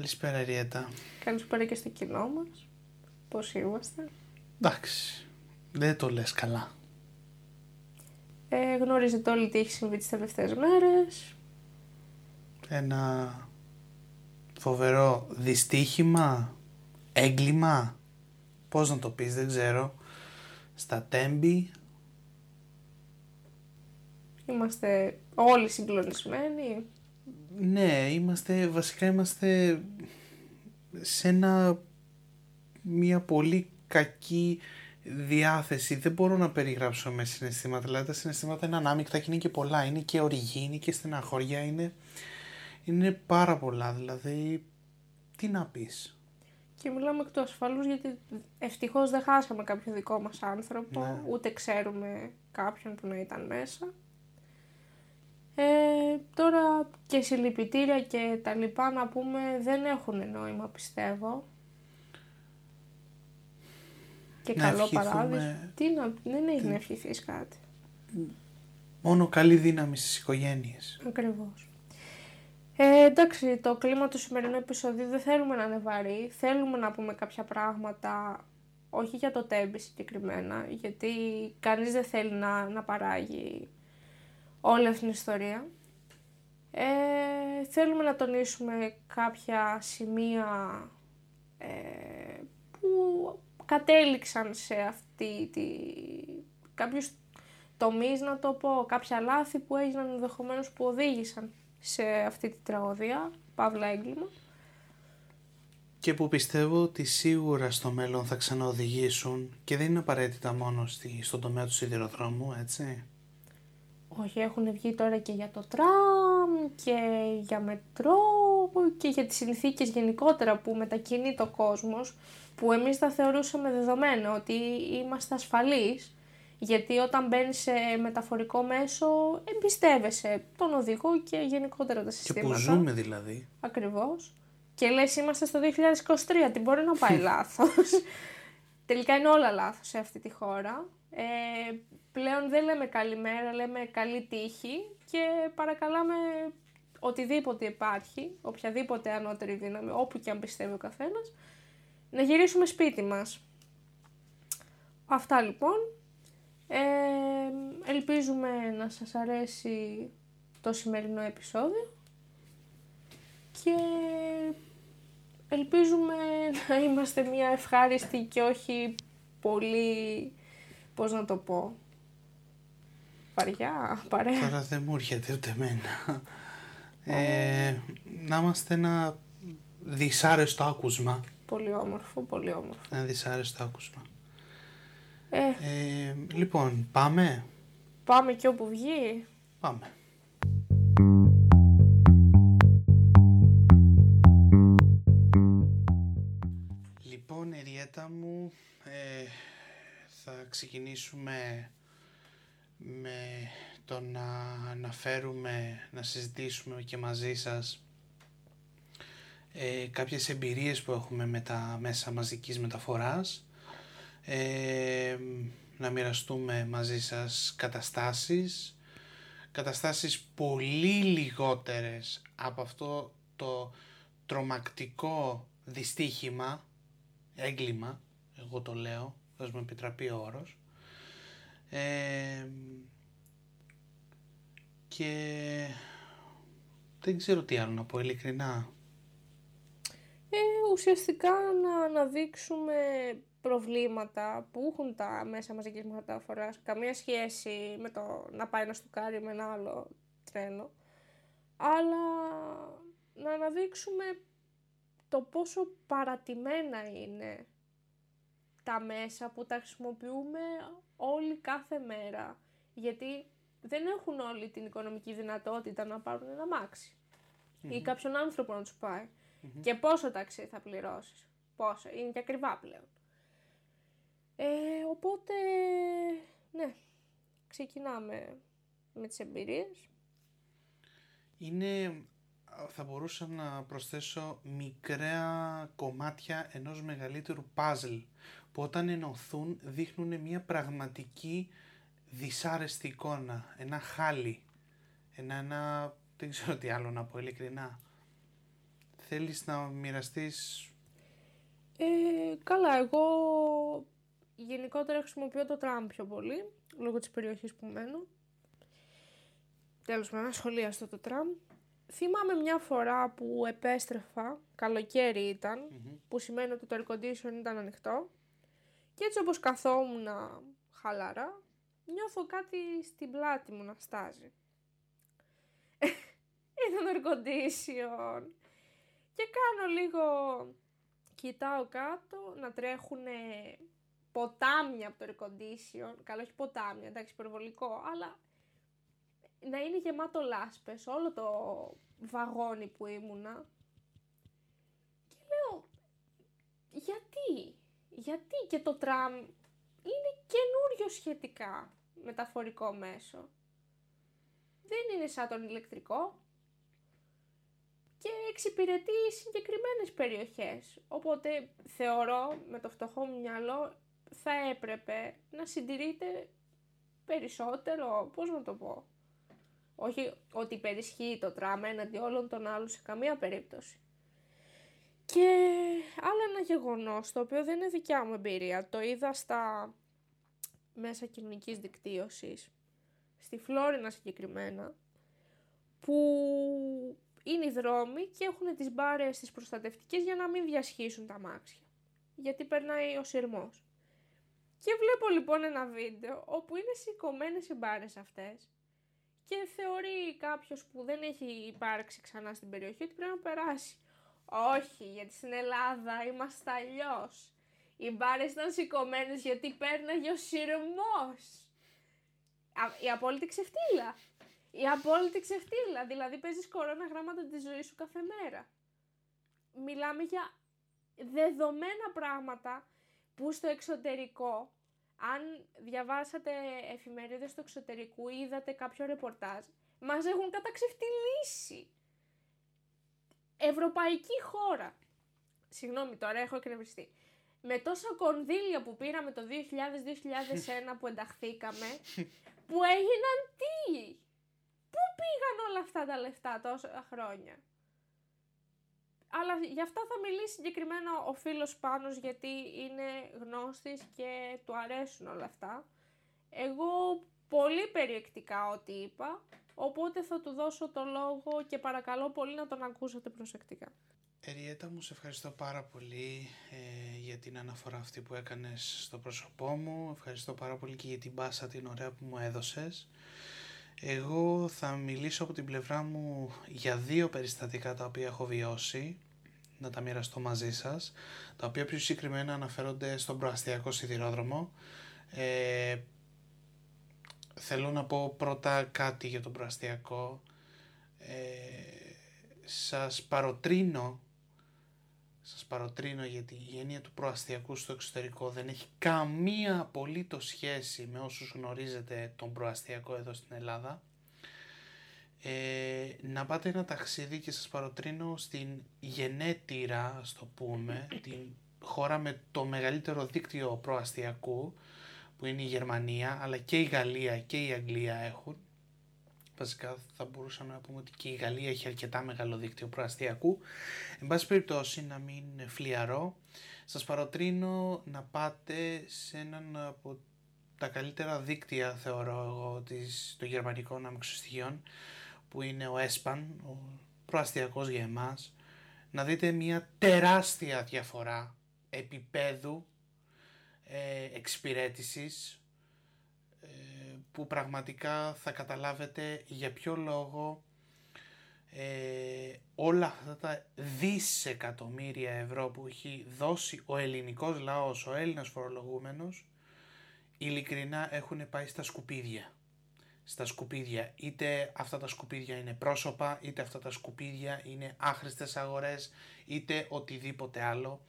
Καλησπέρα Ριέτα. Καλησπέρα και στο κοινό μας. Πώς είμαστε. Εντάξει, δεν το λες καλά. Ε, γνωρίζετε όλοι τι έχει συμβεί τις τελευταίες μέρες. Ένα φοβερό δυστύχημα, έγκλημα, πώς να το πεις δεν ξέρω, στα τέμπη. Είμαστε όλοι συγκλονισμένοι. Ναι, είμαστε, βασικά είμαστε σε ένα, μια πολύ κακή διάθεση. Δεν μπορώ να περιγράψω με συναισθήματα. Δηλαδή τα συναισθήματα είναι ανάμεικτα και είναι και πολλά. Είναι και οργή, είναι και στεναχώρια, είναι, είναι πάρα πολλά. Δηλαδή, τι να πεις. Και μιλάμε εκ του ασφαλούς γιατί ευτυχώς δεν χάσαμε κάποιο δικό μας άνθρωπο, Ναι. ούτε ξέρουμε κάποιον που να ήταν μέσα. Ε, τώρα και συλληπιτήρια και τα λοιπά να πούμε δεν έχουν νόημα πιστεύω. Και Να καλό ευχηθούμε- παράδεισο. Τι να, δεν έχει να ευχηθείς κάτι. Μόνο καλή δύναμη στις οικογένειες. Ακριβώς. Ε, εντάξει, το κλίμα του σημερινού επεισοδίου δεν θέλουμε να είναι βαρύ. Θέλουμε να πούμε κάποια πράγματα, όχι για το τέμπι συγκεκριμένα, γιατί κανείς δεν θέλει να, να παράγει όλη αυτή την ιστορία. Ε, θέλουμε να τονίσουμε κάποια σημεία ε, που κατέληξαν σε αυτή τη... κάποιους τομείς να το πω, κάποια λάθη που έγιναν ενδεχομένως που οδήγησαν σε αυτή τη τραγωδία, παύλα έγκλημα. Και που πιστεύω ότι σίγουρα στο μέλλον θα ξαναοδηγήσουν και δεν είναι απαραίτητα μόνο στη, στον τομέα του σιδηροδρόμου, έτσι. Όχι, έχουν βγει τώρα και για το τραμ και για μετρό και για τις συνθήκες γενικότερα που μετακινεί το κόσμος που εμείς τα θεωρούσαμε δεδομένο ότι είμαστε ασφαλείς γιατί όταν μπαίνεις σε μεταφορικό μέσο εμπιστεύεσαι τον οδηγό και γενικότερα τα Και συστήματα. που ζούμε δηλαδή. Ακριβώς. Και λες είμαστε στο 2023, τι μπορεί να πάει λάθος. Τελικά είναι όλα λάθος σε αυτή τη χώρα. Ε, πλέον δεν λέμε καλημέρα, λέμε καλή τύχη και παρακαλάμε οτιδήποτε υπάρχει, οποιαδήποτε ανώτερη δύναμη, όπου και αν πιστεύει ο καθένας, να γυρίσουμε σπίτι μας. Αυτά λοιπόν. Ε, ελπίζουμε να σας αρέσει το σημερινό επεισόδιο και ελπίζουμε να είμαστε μια ευχάριστη και όχι πολύ, πώς να το πω, βαριά, παρέα. Τώρα δεν μου έρχεται ούτε εμένα. Ε, να είμαστε ένα δυσάρεστο άκουσμα. Πολύ όμορφο, πολύ όμορφο. Ένα δυσάρεστο άκουσμα. Ε, Ε, λοιπόν, πάμε; πάμε και όπου βγει. Πάμε. Λοιπόν, Εριέτα μου, ε, θα ξεκινήσουμε με το να αναφέρουμε, να συζητήσουμε και μαζί σας ε, κάποιες εμπειρίες που έχουμε με τα μέσα μαζικής μεταφοράς, ε, να μοιραστούμε μαζί σας καταστάσεις, καταστάσεις πολύ λιγότερες από αυτό το τρομακτικό δυστύχημα, έγκλημα, εγώ το λέω, θα μου επιτραπεί ο όρος, ε, και δεν ξέρω τι άλλο να πω ειλικρινά. Ε, ουσιαστικά να αναδείξουμε προβλήματα που έχουν τα μέσα μαζικής μεταφοράς, καμία σχέση με το να πάει να στουκάρει με ένα άλλο τρένο, αλλά να αναδείξουμε το πόσο παρατημένα είναι τα μέσα που τα χρησιμοποιούμε όλοι κάθε μέρα, γιατί δεν έχουν όλοι την οικονομική δυνατότητα να πάρουν ένα αμάξι ή κάποιον άνθρωπο να τους παει Και πόσο ταξί θα πληρώσεις. Πόσο. Είναι και ακριβά πλέον. Ε, οπότε, ναι, ξεκινάμε με τις εμπειρίες. Είναι, θα μπορούσα να προσθέσω μικρά κομμάτια ενός μεγαλύτερου παζλ που όταν ενωθούν δείχνουν μια πραγματική δυσάρεστη εικόνα, ένα χάλι, ένα, ένα δεν ξέρω τι άλλο να πω ειλικρινά. θέλεις να μοιραστείς... Ε, καλά, εγώ γενικότερα χρησιμοποιώ το τραμ πιο πολύ, λόγω της περιοχής που μένω. Τέλος με ένα σχολείο το τραμ. Θυμάμαι μια φορά που επέστρεφα, καλοκαίρι ήταν, που σημαίνει ότι το air condition ήταν ανοιχτό. Και έτσι όπως καθόμουν χαλαρά, νιώθω κάτι στην πλάτη μου να στάζει. ήταν air condition. Και κάνω λίγο, κοιτάω κάτω, να τρέχουν ποτάμια από το air condition. Καλό, όχι ποτάμια, εντάξει, υπερβολικό, αλλά να είναι γεμάτο λάσπες όλο το βαγόνι που ήμουνα. Και λέω, γιατί, γιατί και το τραμ είναι καινούριο σχετικά μεταφορικό μέσο. Δεν είναι σαν τον ηλεκτρικό και εξυπηρετεί συγκεκριμένες περιοχές. Οπότε θεωρώ με το φτωχό μου μυαλό θα έπρεπε να συντηρείται περισσότερο, πώς να το πω, όχι ότι υπερισχύει το τράμα έναντι όλων των άλλων σε καμία περίπτωση. Και άλλο ένα γεγονός, το οποίο δεν είναι δικιά μου εμπειρία, το είδα στα μέσα κοινωνικής δικτύωσης, στη Φλόρινα συγκεκριμένα, που είναι οι δρόμοι και έχουν τις μπάρες τις προστατευτικές για να μην διασχίσουν τα μάξια. Γιατί περνάει ο σειρμός. Και βλέπω λοιπόν ένα βίντεο όπου είναι σηκωμένες οι μπάρες αυτές και θεωρεί κάποιος που δεν έχει υπάρξει ξανά στην περιοχή ότι πρέπει να περάσει. Όχι, γιατί στην Ελλάδα είμαστε αλλιώς. Οι μπάρες ήταν σηκωμένες γιατί πέρναγε ο σειρμός. Η απόλυτη ξεφτύλα. Η απόλυτη ξεφτύλα. Δηλαδή παίζεις κορώνα γράμματα τη ζωή σου κάθε μέρα. Μιλάμε για δεδομένα πράγματα που στο εξωτερικό αν διαβάσατε εφημερίδες του εξωτερικού ή είδατε κάποιο ρεπορτάζ, μας έχουν καταξευτιλήσει. Ευρωπαϊκή χώρα. Συγγνώμη τώρα, έχω εκνευριστεί. Με τόσα κονδύλια που πήραμε το 2000-2001 που ενταχθήκαμε, που έγιναν τι; Πού πήγαν όλα αυτά τα λεφτά τόσα χρόνια; Αλλά γι' αυτά θα μιλήσει συγκεκριμένα ο φίλος Πάνος γιατί είναι γνώστης και του αρέσουν όλα αυτά. Εγώ πολύ περιεκτικά ό,τι είπα, οπότε θα του δώσω το λόγο και παρακαλώ πολύ να τον ακούσετε προσεκτικά. Εριέτα μου, σε ευχαριστώ πάρα πολύ ε, για την αναφορά αυτή που έκανες στο πρόσωπό μου. Ευχαριστώ πάρα πολύ και για την μπάσα την ωραία που μου έδωσες. Εγώ θα μιλήσω από την πλευρά μου για δύο περιστατικά τα οποία έχω βιώσει, να τα μοιραστώ μαζί σας, τα οποία πιο συγκεκριμένα αναφέρονται στον προαστιακό σιδηρόδρομο. Ε, θέλω να πω πρώτα κάτι για τον προαστιακό. Ε, σας παροτρύνω σας παροτρύνω γιατί η έννοια του προαστιακού στο εξωτερικό δεν έχει καμία απολύτω σχέση με όσους γνωρίζετε τον προαστιακό εδώ στην Ελλάδα. Ε, να πάτε ένα ταξίδι και σας παροτρύνω στην γενέτειρα, στο πούμε, την χώρα με το μεγαλύτερο δίκτυο προαστιακού που είναι η Γερμανία αλλά και η Γαλλία και η Αγγλία έχουν Βασικά θα μπορούσαμε να πούμε ότι και η Γαλλία έχει αρκετά μεγάλο δίκτυο προαστιακού. Εν πάση περιπτώσει να μην φλιαρώ, σας παροτρύνω να πάτε σε έναν από τα καλύτερα δίκτυα θεωρώ εγώ της, των γερμανικών αμεξοστοιχείων που είναι ο ESPAN, ο προαστιακός για εμάς, να δείτε μια τεράστια διαφορά επίπεδου ε, εξυπηρέτησης που πραγματικά θα καταλάβετε για ποιο λόγο ε, όλα αυτά τα δισεκατομμύρια ευρώ που έχει δώσει ο ελληνικός λαός, ο Έλληνας φορολογούμενος, ειλικρινά έχουν πάει στα σκουπίδια. Στα σκουπίδια. Είτε αυτά τα σκουπίδια είναι πρόσωπα, είτε αυτά τα σκουπίδια είναι άχρηστες αγορές, είτε οτιδήποτε άλλο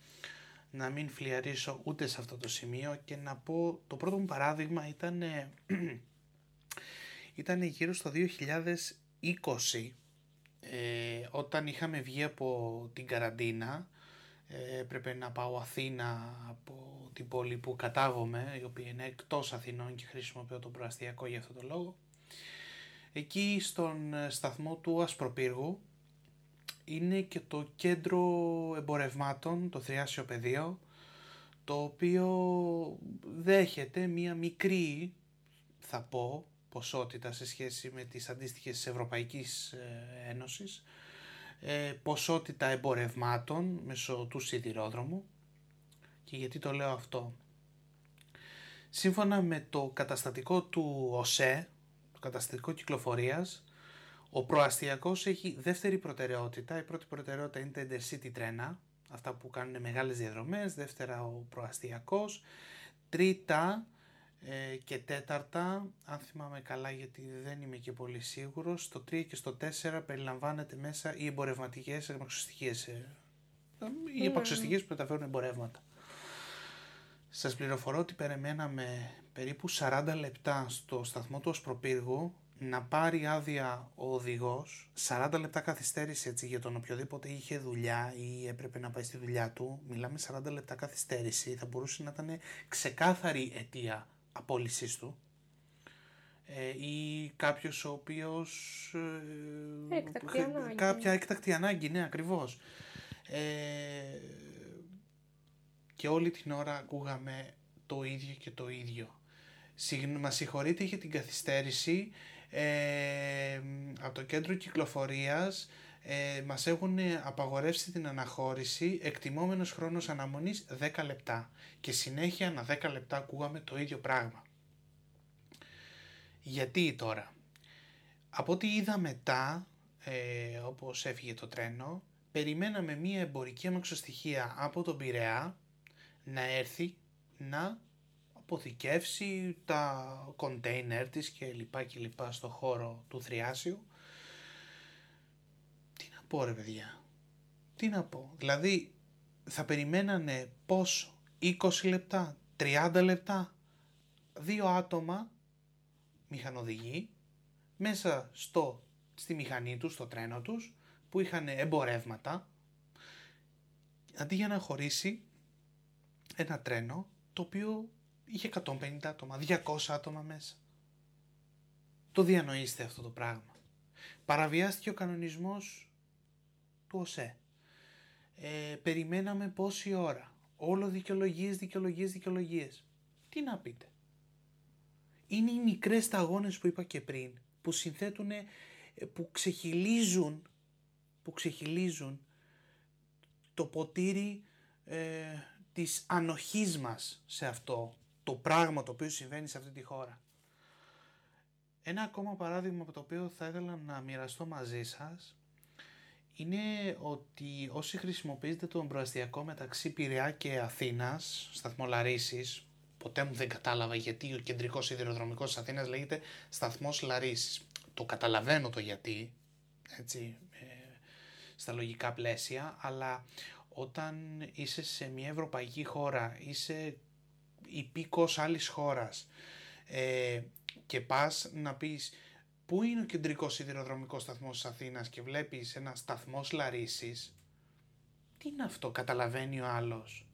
να μην φλιαρίσω ούτε σε αυτό το σημείο και να πω το πρώτο μου παράδειγμα ήταν, ήταν γύρω στο 2020 ε, όταν είχαμε βγει από την καραντίνα. Ε, έπρεπε να πάω Αθήνα από την πόλη που κατάγομαι η οποία είναι εκτός Αθηνών και χρησιμοποιώ τον προαστιακό για αυτό το λόγο. Εκεί στον σταθμό του Ασπροπύργου είναι και το κέντρο εμπορευμάτων, το θριάσιο πεδίο, το οποίο δέχεται μία μικρή, θα πω, ποσότητα σε σχέση με τις αντίστοιχες της Ευρωπαϊκής ε, Ένωσης, ε, ποσότητα εμπορευμάτων μέσω του σιδηρόδρομου. Και γιατί το λέω αυτό; Σύμφωνα με το καταστατικό του ΟΣΕ, το καταστατικό κυκλοφορίας, ο προαστιακός έχει δεύτερη προτεραιότητα. Η πρώτη προτεραιότητα είναι τα intercity τρένα, αυτά που κάνουν μεγάλες διαδρομές. Δεύτερα ο προαστιακός. Τρίτα ε, και τέταρτα, αν θυμάμαι καλά γιατί δεν είμαι και πολύ σίγουρος, στο 3 και στο 4 περιλαμβάνεται μέσα οι εμπορευματικές επαξιωστικές, ε, οι επαξιωστικές που μεταφέρουν εμπορεύματα. Σας πληροφορώ ότι περιμέναμε περίπου 40 λεπτά στο σταθμό του Οσπροπύργου να πάρει άδεια ο οδηγός, 40 λεπτά καθυστέρηση έτσι για τον οποιοδήποτε είχε δουλειά ή έπρεπε να πάει στη δουλειά του. Μιλάμε 40 λεπτά καθυστέρηση, θα μπορούσε να ήταν ξεκάθαρη αιτία απόλυσής του ε, ή κάποιος ο οποίος... Ε, έκτακτη ανάγκη. Κάποια έκτακτη ανάγκη, ναι ακριβώς. Ε, και όλη την ώρα ακούγαμε το ίδιο και το ίδιο. Μας συγχωρείτε για την καθυστέρηση, ε, από το κέντρο κυκλοφορίας ε, μας έχουν απαγορεύσει την αναχώρηση εκτιμόμενος χρόνος αναμονής 10 λεπτά και συνέχεια ανά 10 λεπτά ακούγαμε το ίδιο πράγμα. Γιατί τώρα; Από ό,τι είδα μετά, ε, όπως έφυγε το τρένο, περιμέναμε μία εμπορική αμαξοστοιχεία από τον Πειραιά να έρθει να αποθηκεύσει τα κοντέινερ της και λοιπά και λοιπά στο χώρο του Θριάσιου. Τι να πω ρε παιδιά, τι να πω. Δηλαδή θα περιμένανε πόσο, 20 λεπτά, 30 λεπτά, δύο άτομα μηχανοδηγοί μέσα στο, στη μηχανή τους, στο τρένο τους που είχαν εμπορεύματα αντί για να χωρίσει ένα τρένο το οποίο είχε 150 άτομα, 200 άτομα μέσα. Το διανοείστε αυτό το πράγμα. Παραβιάστηκε ο κανονισμός του ΟΣΕ. Ε, περιμέναμε πόση ώρα. Όλο δικαιολογίες, δικαιολογίες, δικαιολογίες. Τι να πείτε. Είναι οι μικρές σταγόνες που είπα και πριν, που συνθέτουν, ε, που ξεχυλίζουν, που ξεχυλίζουν το ποτήρι ε, της ανοχής μας σε αυτό το πράγμα το οποίο συμβαίνει σε αυτή τη χώρα. Ένα ακόμα παράδειγμα από το οποίο θα ήθελα να μοιραστώ μαζί σας είναι ότι όσοι χρησιμοποιείτε τον προαστιακό μεταξύ Πειραιά και Αθήνας, σταθμό Λαρίσης, ποτέ μου δεν κατάλαβα γιατί ο κεντρικός σιδηροδρομικός της Αθήνας λέγεται σταθμός Λαρίσης. Το καταλαβαίνω το γιατί, έτσι, ε, στα λογικά πλαίσια, αλλά όταν είσαι σε μια ευρωπαϊκή χώρα, είσαι υπήκος άλλης χώρας ε, και πας να πεις πού είναι ο κεντρικός σιδηροδρομικός σταθμός της Αθήνας και βλέπεις ένα σταθμός Λαρίσης, τι είναι αυτό, καταλαβαίνει ο άλλος;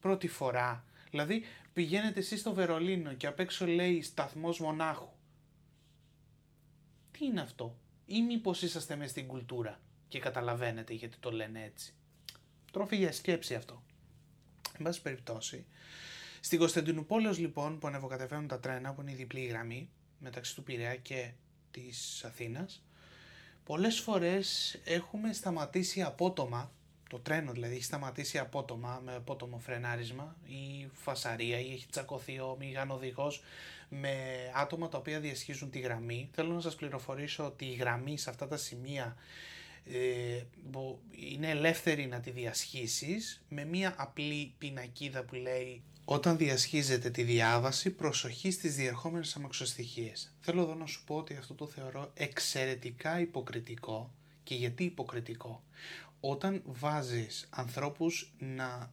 Πρώτη φορά. Δηλαδή πηγαίνετε εσείς στο Βερολίνο και απ' έξω λέει σταθμός μονάχου. Τι είναι αυτό; Ή μήπως είσαστε μες στην κουλτούρα και καταλαβαίνετε γιατί το λένε έτσι; Τρόφι για σκέψη αυτό. Εν πάση περιπτώσει, στην Κωνσταντινούπολη λοιπόν που ανεβοκατεβαίνουν τα τρένα που είναι η διπλή γραμμή μεταξύ του Πειραιά και της Αθήνας πολλές φορές έχουμε σταματήσει απότομα το τρένο δηλαδή έχει σταματήσει απότομα με απότομο φρενάρισμα ή φασαρία ή έχει τσακωθεί ο μηγανοδηγός με άτομα τα οποία διασχίζουν τη γραμμή. Θέλω να σας πληροφορήσω ότι η γραμμή σε αυτά τα σημεία ε, είναι ελεύθερη να τη διασχίσεις με μία απλή πινακίδα που λέει όταν διασχίζετε τη διάβαση προσοχή στις διερχόμενες αμαξοστοιχίες. Θέλω εδώ να σου πω ότι αυτό το θεωρώ εξαιρετικά υποκριτικό και γιατί υποκριτικό. Όταν βάζεις ανθρώπους να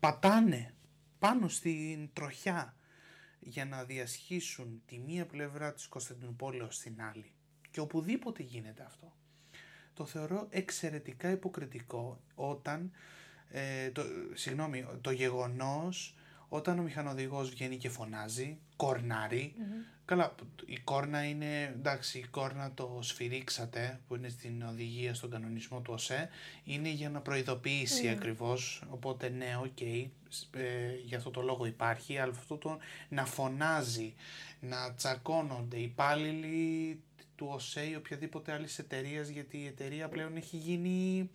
πατάνε πάνω στην τροχιά για να διασχίσουν τη μία πλευρά της Κωνσταντινούπολης στην άλλη και οπουδήποτε γίνεται αυτό το θεωρώ εξαιρετικά υποκριτικό όταν, ε, το, συγγνώμη, το γεγονός όταν ο μηχανοδηγός βγαίνει και φωνάζει, κορνάρει, καλά, η κόρνα είναι, εντάξει, η κόρνα το σφυρίξατε, που είναι στην οδηγία, στον κανονισμό του ΟΣΕ, είναι για να προειδοποιήσει ακριβώς, οπότε ναι, οκ, ε, για αυτό το λόγο υπάρχει, αλλά αυτό το να φωνάζει, να τσακώνονται οι υπάλληλοι του ΟΣΕ ή οποιαδήποτε άλλης εταιρείας, γιατί η εταιρεία πλέον έχει γίνει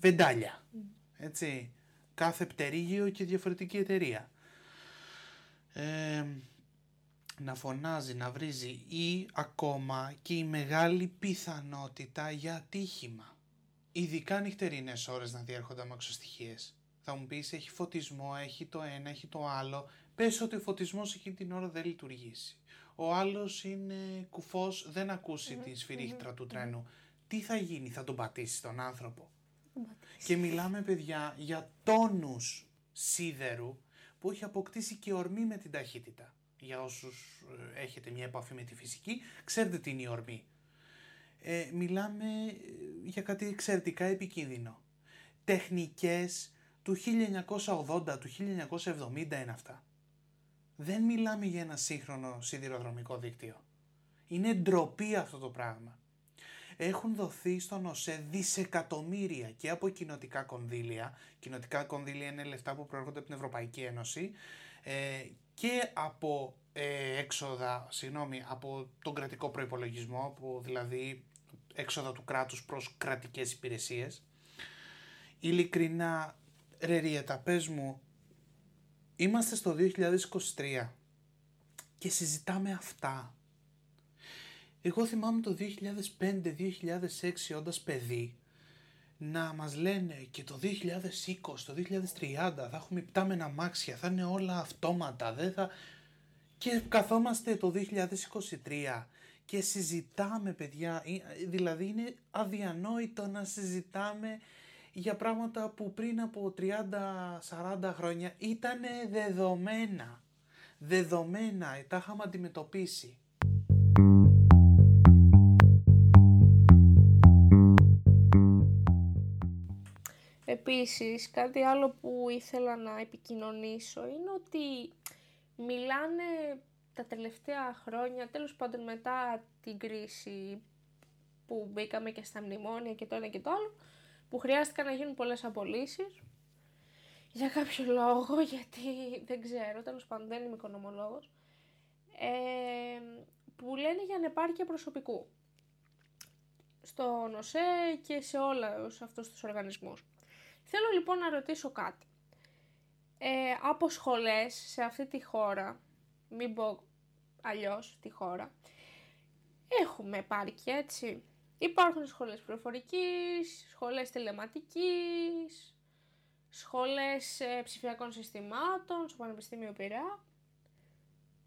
βεντάλια. Έτσι. Κάθε πτερίγιο και διαφορετική εταιρεία. Ε, να φωνάζει, να βρίζει ή ακόμα και η μεγάλη πιθανότητα για ατύχημα. Ειδικά νυχτερινές ώρες να διέρχονται αμαξοστοιχίες. Θα μου πεις έχει φωτισμό, έχει το ένα, έχει το άλλο. Πες ότι ο φωτισμός εκείνη την ώρα δεν λειτουργήσει. Ο άλλος είναι κουφός, δεν ακούσει τη σφυρίχτρα του τρένου. Τι θα γίνει, θα τον πατήσει τον άνθρωπο; Και μιλάμε παιδιά για τόνους σίδερου που έχει αποκτήσει και ορμή με την ταχύτητα. Για όσους ε, έχετε μια επαφή με τη φυσική, ξέρετε τι είναι η ορμή. Ε, μιλάμε ε, για κάτι εξαιρετικά επικίνδυνο. Τεχνικές του 1980, του 1970 είναι αυτά. Δεν μιλάμε για ένα σύγχρονο σιδηροδρομικό δίκτυο. Είναι ντροπή αυτό το πράγμα έχουν δοθεί στον ΟΣΕ δισεκατομμύρια και από κοινοτικά κονδύλια. Κοινοτικά κονδύλια είναι λεφτά που προέρχονται από την Ευρωπαϊκή Ένωση ε, και από ε, έξοδα, συγγνώμη, από τον κρατικό προϋπολογισμό, που δηλαδή έξοδα του κράτους προς κρατικές υπηρεσίες. Ειλικρινά, ρε Ριέτα, πες μου, είμαστε στο 2023 και συζητάμε αυτά. Εγώ θυμάμαι το 2005-2006 όντας παιδί να μας λένε και το 2020, το 2030 θα έχουμε πτάμενα μάξια, θα είναι όλα αυτόματα, δεν θα... Και καθόμαστε το 2023 και συζητάμε παιδιά, δηλαδή είναι αδιανόητο να συζητάμε για πράγματα που πριν από 30-40 χρόνια ήταν δεδομένα. Δεδομένα, τα είχαμε αντιμετωπίσει. Επίσης, κάτι άλλο που ήθελα να επικοινωνήσω είναι ότι μιλάνε τα τελευταία χρόνια, τέλος πάντων μετά την κρίση που μπήκαμε και στα μνημόνια και το ένα και το άλλο, που χρειάστηκαν να γίνουν πολλές απολύσεις. Για κάποιο λόγο, γιατί δεν ξέρω, τέλος πάντων δεν είμαι οικονομολόγος, ε, που λένε για ανεπάρκεια προσωπικού στο ΝΟΣΕ και σε όλα αυτούς τους οργανισμούς. Θέλω λοιπόν να ρωτήσω κάτι. Ε, από σχολές σε αυτή τη χώρα, μην πω αλλιώς τη χώρα, έχουμε επάρκεια έτσι; Υπάρχουν σχολές προφορικής, σχολές τελεματικής, σχολές ε, ψηφιακών συστημάτων, στο Πανεπιστήμιο Πειραιά.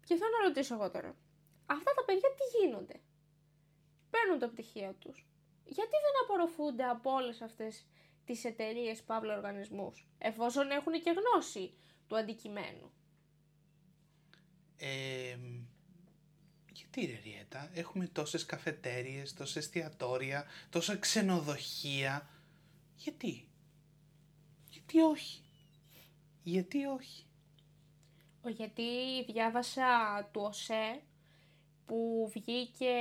Και θέλω να ρωτήσω εγώ τώρα, αυτά τα παιδιά τι γίνονται; Παίρνουν τα πτυχία τους. Γιατί δεν απορροφούνται από όλες αυτές τις εταιρείες παύλα οργανισμούς, εφόσον έχουν και γνώση του αντικειμένου; Ε, γιατί ρε Ριέτα, έχουμε τόσες καφετέριες, τόσες εστιατόρια, τόσα ξενοδοχεία. Γιατί; Γιατί όχι; Γιατί όχι; Ο, γιατί διάβασα του ΟΣΕ που βγήκε,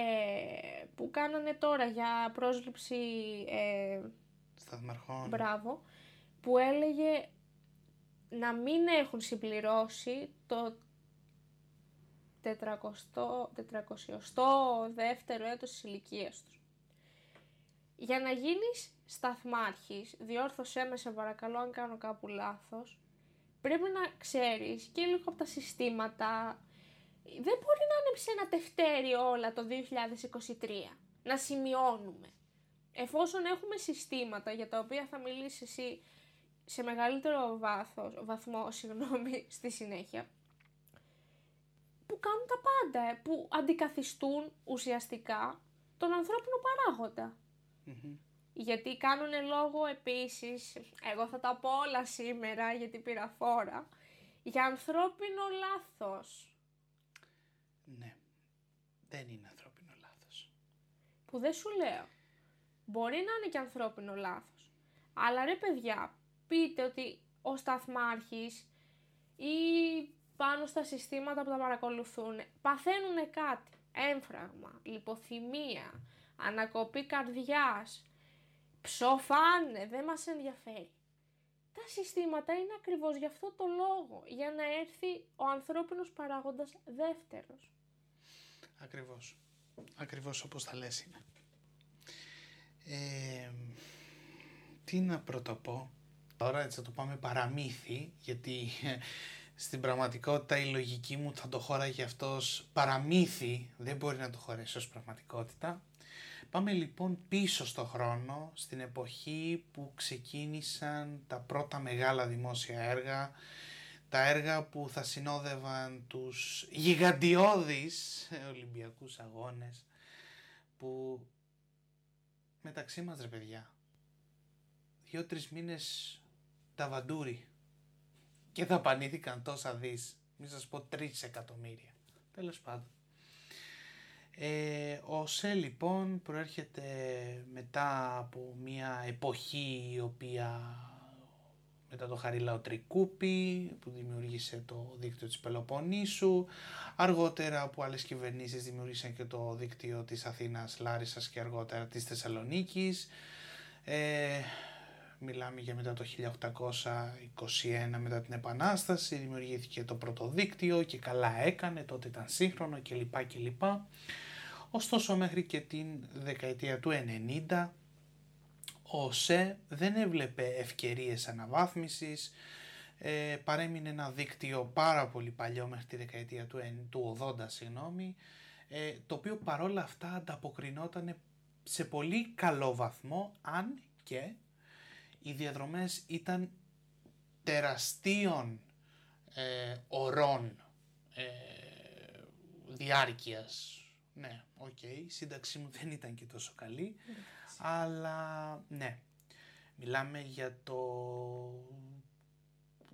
που κάνανε τώρα για πρόσληψη ε, σταθμαρχών. Μπράβο. Που έλεγε να μην έχουν συμπληρώσει το 400, 400 δεύτερο έτος της ηλικίας τους. Για να γίνεις σταθμάρχης, διόρθωσέ με σε παρακαλώ αν κάνω κάπου λάθος, πρέπει να ξέρεις και λίγο από τα συστήματα. Δεν μπορεί να είναι σε ένα τευτέρι όλα το 2023, να σημειώνουμε εφόσον έχουμε συστήματα για τα οποία θα μιλήσεις εσύ σε μεγαλύτερο βάθος, βαθμό συγγνώμη, στη συνέχεια, που κάνουν τα πάντα, που αντικαθιστούν ουσιαστικά τον ανθρώπινο Γιατί κάνουν λόγο επίσης, εγώ θα τα πω όλα σήμερα γιατί πήρα φόρα, για ανθρώπινο λάθος. Ναι, δεν είναι ανθρώπινο λάθος. Που δεν σου λέω. Μπορεί να είναι και ανθρώπινο λάθος. Αλλά ρε παιδιά, πείτε ότι ο σταθμάρχης ή πάνω στα συστήματα που τα παρακολουθούν, παθαίνουν κάτι. Έμφραγμα, λιποθυμία, ανακοπή καρδιάς, ψοφάνε, δεν μας ενδιαφέρει. Τα συστήματα είναι ακριβώς γι' αυτό το λόγο, για να έρθει ο ανθρώπινος παράγοντας δεύτερος. Ακριβώς. Ακριβώς όπως τα λες είναι. Ε, τι να πρωτοπώ. Τώρα έτσι θα το πάμε παραμύθι, γιατί στην πραγματικότητα η λογική μου θα το χώραγε αυτός παραμύθι, δεν μπορεί να το χωρέσει ως πραγματικότητα. Πάμε λοιπόν πίσω στο χρόνο, στην εποχή που ξεκίνησαν τα πρώτα μεγάλα δημόσια έργα, τα έργα που θα συνόδευαν τους γιγαντιώδεις Ολυμπιακούς αγώνες, που μεταξύ μας ρε παιδιά, δύο-τρεις μήνες τα βαντούρι και δαπανήθηκαν τόσα δις, μην σας πω τρεις εκατομμύρια, τέλος πάντων. Ε, ο ΣΕ λοιπόν προέρχεται μετά από μια εποχή η οποία μετά το Χαρίλαο Τρικούπη που δημιούργησε το δίκτυο της Πελοποννήσου, αργότερα από άλλες κυβερνήσεις δημιούργησαν και το δίκτυο της Αθήνας, Λάρισας και αργότερα της Θεσσαλονίκης. Ε, μιλάμε για μετά το 1821 μετά την Επανάσταση, δημιουργήθηκε το πρώτο δίκτυο και καλά έκανε, τότε ήταν σύγχρονο κλπ. κλπ. Ωστόσο μέχρι και την δεκαετία του 90 ο ΣΕ δεν έβλεπε ευκαιρίες αναβάθμισης, ε, παρέμεινε ένα δίκτυο πάρα πολύ παλιό μέχρι τη δεκαετία του, του 80 συγγνώμη, ε, το οποίο παρόλα αυτά ανταποκρινόταν σε πολύ καλό βαθμό αν και οι διαδρομές ήταν τεραστίων ε, ορών ε, διάρκειας ναι, οκ. Η σύνταξή μου δεν ήταν και τόσο καλή. Αλλά ναι. Μιλάμε για το...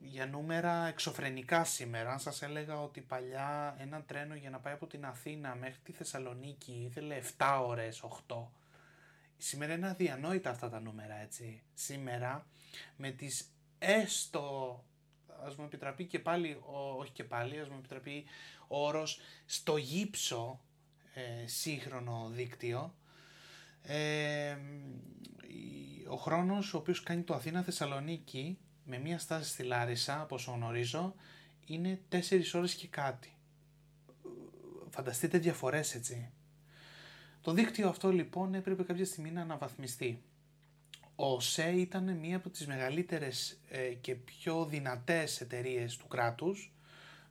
Για νούμερα εξωφρενικά σήμερα. Αν σας έλεγα ότι παλιά ένα τρένο για να πάει από την Αθήνα μέχρι τη Θεσσαλονίκη ήθελε 7 ώρες, 8. Σήμερα είναι αδιανόητα αυτά τα νούμερα έτσι. Σήμερα με τις έστω ας μου επιτραπεί και πάλι, όχι και πάλι, ας μου επιτραπεί ο όρος στο γύψο ε, σύγχρονο δίκτυο. Ε, ο χρόνος ο οποίος κάνει το Αθήνα Θεσσαλονίκη με μία στάση στη Λάρισα, από όσο γνωρίζω, είναι 4 ώρες και κάτι. Φανταστείτε διαφορές έτσι. Το δίκτυο αυτό λοιπόν έπρεπε κάποια στιγμή να αναβαθμιστεί. Ο ΣΕ ήταν μία από τις μεγαλύτερες ε, και πιο δυνατές εταιρείες του κράτους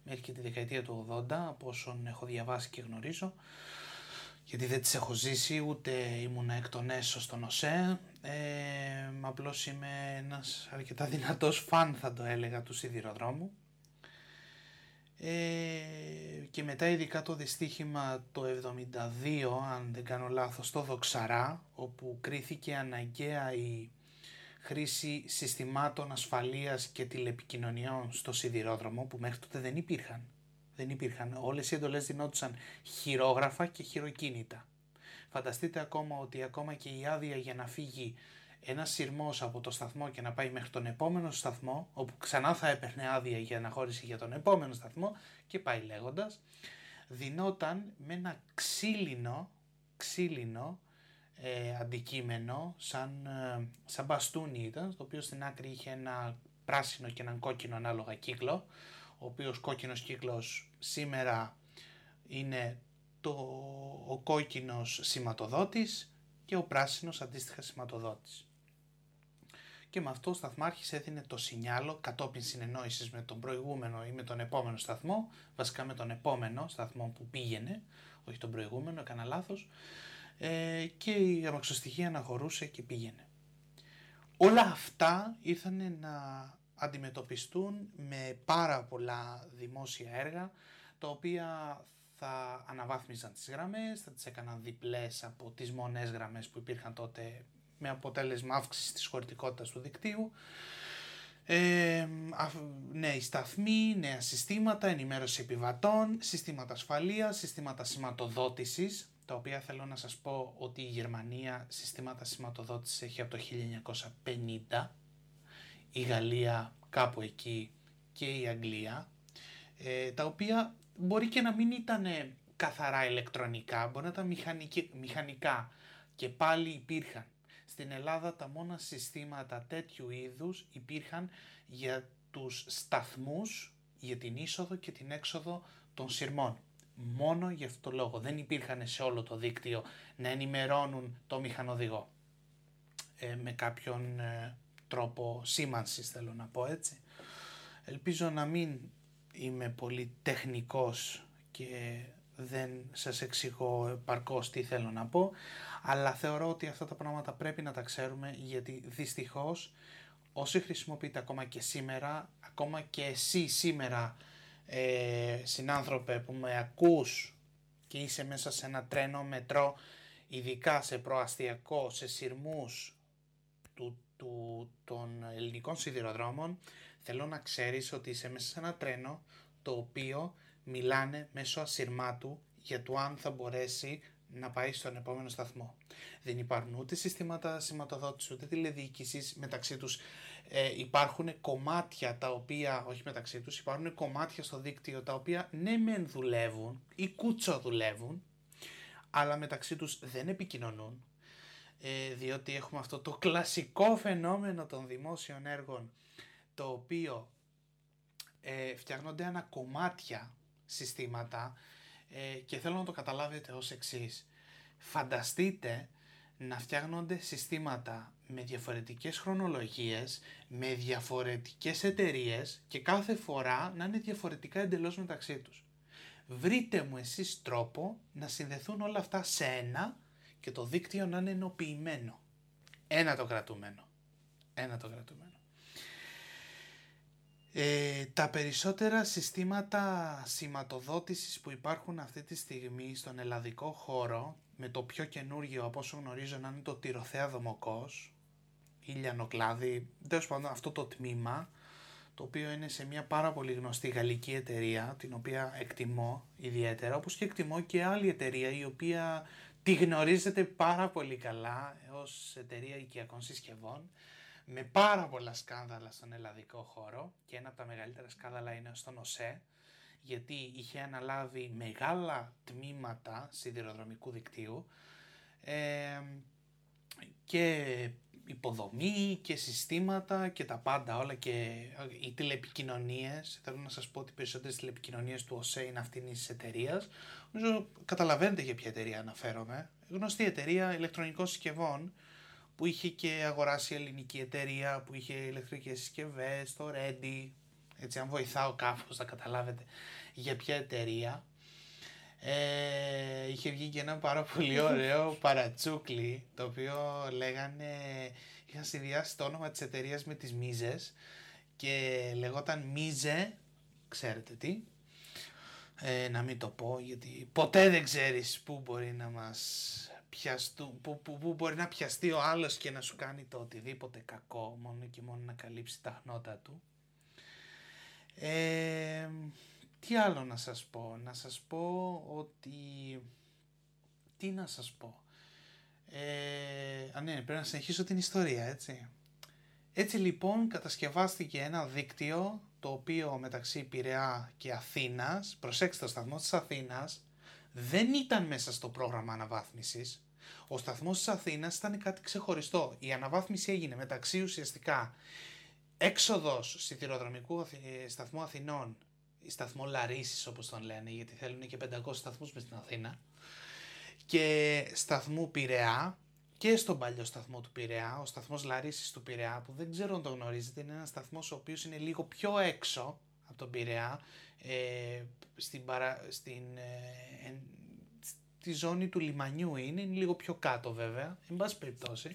μέχρι και τη δεκαετία του 80 από όσων έχω διαβάσει και γνωρίζω γιατί δεν τις έχω ζήσει ούτε ήμουν εκ των έσω στον ΟΣΕ ε, απλώς είμαι ένας αρκετά δυνατός φαν θα το έλεγα του σιδηροδρόμου ε, και μετά ειδικά το δυστύχημα το 72 αν δεν κάνω λάθος το Δοξαρά όπου κρίθηκε αναγκαία η χρήση συστημάτων ασφαλείας και τηλεπικοινωνιών στο σιδηρόδρομο που μέχρι τότε δεν υπήρχαν. Δεν υπήρχαν. Όλες οι εντολές δινόντουσαν χειρόγραφα και χειροκίνητα. Φανταστείτε ακόμα ότι ακόμα και η άδεια για να φύγει ένα σειρμός από το σταθμό και να πάει μέχρι τον επόμενο σταθμό, όπου ξανά θα έπαιρνε άδεια για αναχώρηση για τον επόμενο σταθμό και πάει λέγοντας, δινόταν με ένα ξύλινο, ξύλινο ε, αντικείμενο, σαν, ε, σαν μπαστούνι ήταν, το οποίο στην άκρη είχε ένα πράσινο και έναν κόκκινο ανάλογα κύκλο, ο οποίος κόκκινος κύκλος σήμερα είναι το, ο κόκκινος σηματοδότης και ο πράσινος αντίστοιχα σηματοδότης. Και με αυτό ο σταθμάρχης έδινε το σινιάλο κατόπιν συνεννόησης με τον προηγούμενο ή με τον επόμενο σταθμό, βασικά με τον επόμενο σταθμό που πήγαινε, όχι τον προηγούμενο, έκανα λάθος, ε, και η αμαξοστοιχεία αναχωρούσε και πήγαινε. Όλα αυτά ήρθαν να αντιμετωπιστούν με πάρα πολλά δημόσια έργα τα οποία θα αναβάθμιζαν τις γραμμές, θα τις έκαναν διπλές από τις μονές γραμμές που υπήρχαν τότε με αποτέλεσμα αύξηση της χωρητικότητας του δικτύου. Ε, νέοι σταθμοί, νέα συστήματα, ενημέρωση επιβατών, συστήματα ασφαλείας, συστήματα σηματοδότησης, τα οποία θέλω να σας πω ότι η Γερμανία συστήματα σηματοδότησης έχει από το 1950, η Γαλλία κάπου εκεί και η Αγγλία, ε, τα οποία μπορεί και να μην ήταν καθαρά ηλεκτρονικά, μπορεί να ήταν μηχανικά και πάλι υπήρχαν. Στην Ελλάδα τα μόνα συστήματα τέτοιου είδους υπήρχαν για τους σταθμούς, για την είσοδο και την έξοδο των σειρμών. Μόνο γι' αυτό το λόγο. Δεν υπήρχαν σε όλο το δίκτυο να ενημερώνουν το μηχανοδηγό. Ε, με κάποιον ε, τρόπο σήμανσης θέλω να πω έτσι. Ελπίζω να μην είμαι πολύ τεχνικός και δεν σας εξηγώ επαρκώς τι θέλω να πω, αλλά θεωρώ ότι αυτά τα πράγματα πρέπει να τα ξέρουμε γιατί δυστυχώς όσοι χρησιμοποιείτε ακόμα και σήμερα, ακόμα και εσύ σήμερα ε, συνάνθρωπε που με ακούς και είσαι μέσα σε ένα τρένο, μετρό, ειδικά σε προαστιακό, σε σειρμούς του, του, των ελληνικών σιδηροδρόμων, θέλω να ξέρεις ότι είσαι μέσα σε ένα τρένο το οποίο μιλάνε μέσω ασυρμάτου για το αν θα μπορέσει να πάει στον επόμενο σταθμό. Δεν υπάρχουν ούτε συστήματα σηματοδότησης ούτε τηλεδιοίκησης μεταξύ τους. Ε, υπάρχουν κομμάτια τα οποία, όχι μεταξύ τους, υπάρχουν κομμάτια στο δίκτυο τα οποία ναι μεν δουλεύουν ή κούτσο δουλεύουν, αλλά μεταξύ τους δεν επικοινωνούν, ε, διότι έχουμε αυτό το κλασικό φαινόμενο των δημόσιων έργων, το οποίο ε, φτιάχνονται ανακομμάτια συστήματα ε, και θέλω να το καταλάβετε ως εξής. Φανταστείτε να φτιάχνονται συστήματα με διαφορετικές χρονολογίες, με διαφορετικές εταιρείες και κάθε φορά να είναι διαφορετικά εντελώς μεταξύ τους. Βρείτε μου εσείς τρόπο να συνδεθούν όλα αυτά σε ένα και το δίκτυο να είναι ενοποιημένο. Ένα το κρατούμενο. Ένα το κρατούμενο. Ε, τα περισσότερα συστήματα σηματοδότησης που υπάρχουν αυτή τη στιγμή στον ελλαδικό χώρο με το πιο καινούργιο από όσο γνωρίζω να είναι το τυροθέα δομοκός ή λιανοκλάδι, τέλος πάντων αυτό το τμήμα το οποίο είναι σε μια πάρα πολύ γνωστή γαλλική εταιρεία την οποία εκτιμώ ιδιαίτερα όπως και εκτιμώ και άλλη εταιρεία η οποία τη γνωρίζετε πάρα πολύ καλά ως εταιρεία οικιακών συσκευών με πάρα πολλά σκάνδαλα στον ελλαδικό χώρο και ένα από τα μεγαλύτερα σκάνδαλα είναι στον ΟΣΕ γιατί είχε αναλάβει μεγάλα τμήματα σιδηροδρομικού δικτύου ε, και υποδομή και συστήματα και τα πάντα όλα και οι τηλεπικοινωνίες. Θέλω να σας πω ότι οι περισσότερες τηλεπικοινωνίες του ΟΣΕ είναι αυτήν της εταιρείας. νομίζω καταλαβαίνετε για ποια εταιρεία αναφέρομαι. Γνωστή εταιρεία ηλεκτρονικών συσκευών που είχε και αγοράσει ελληνική εταιρεία που είχε ηλεκτρικές συσκευές, το Ready, έτσι αν βοηθάω κάπως θα καταλάβετε για ποια εταιρεία. Ε, είχε βγει και ένα πάρα πολύ ωραίο παρατσούκλι το οποίο λέγανε, είχαν συνδυάσει το όνομα της εταιρείας με τις Μίζες και λεγόταν Μίζε, ξέρετε τι, ε, να μην το πω γιατί ποτέ δεν ξέρεις πού μπορεί να μας πιαστού, που, που, που, μπορεί να πιαστεί ο άλλος και να σου κάνει το οτιδήποτε κακό μόνο και μόνο να καλύψει τα χνότα του. Ε, τι άλλο να σας πω, να σας πω ότι, τι να σας πω, ε, α ναι πρέπει να συνεχίσω την ιστορία έτσι. Έτσι λοιπόν κατασκευάστηκε ένα δίκτυο το οποίο μεταξύ Πειραιά και Αθήνας, προσέξτε το σταθμό της Αθήνας, δεν ήταν μέσα στο πρόγραμμα αναβάθμισης. Ο σταθμός της Αθήνας ήταν κάτι ξεχωριστό. Η αναβάθμιση έγινε μεταξύ ουσιαστικά έξοδος σιδηροδρομικού σταθμού Αθηνών, η σταθμό Λαρίσης όπως τον λένε, γιατί θέλουν και 500 σταθμούς μες στην Αθήνα, και σταθμού Πειραιά, και στον παλιό σταθμό του Πειραιά, ο σταθμός Λαρίσης του Πειραιά, που δεν ξέρω αν το γνωρίζετε, είναι ένας σταθμός ο οποίος είναι λίγο πιο έξω από τον Πειραιά, ε, στην, παρα, στην ε, στη ζώνη του λιμανιού είναι, είναι λίγο πιο κάτω βέβαια, εν πάση περιπτώσει.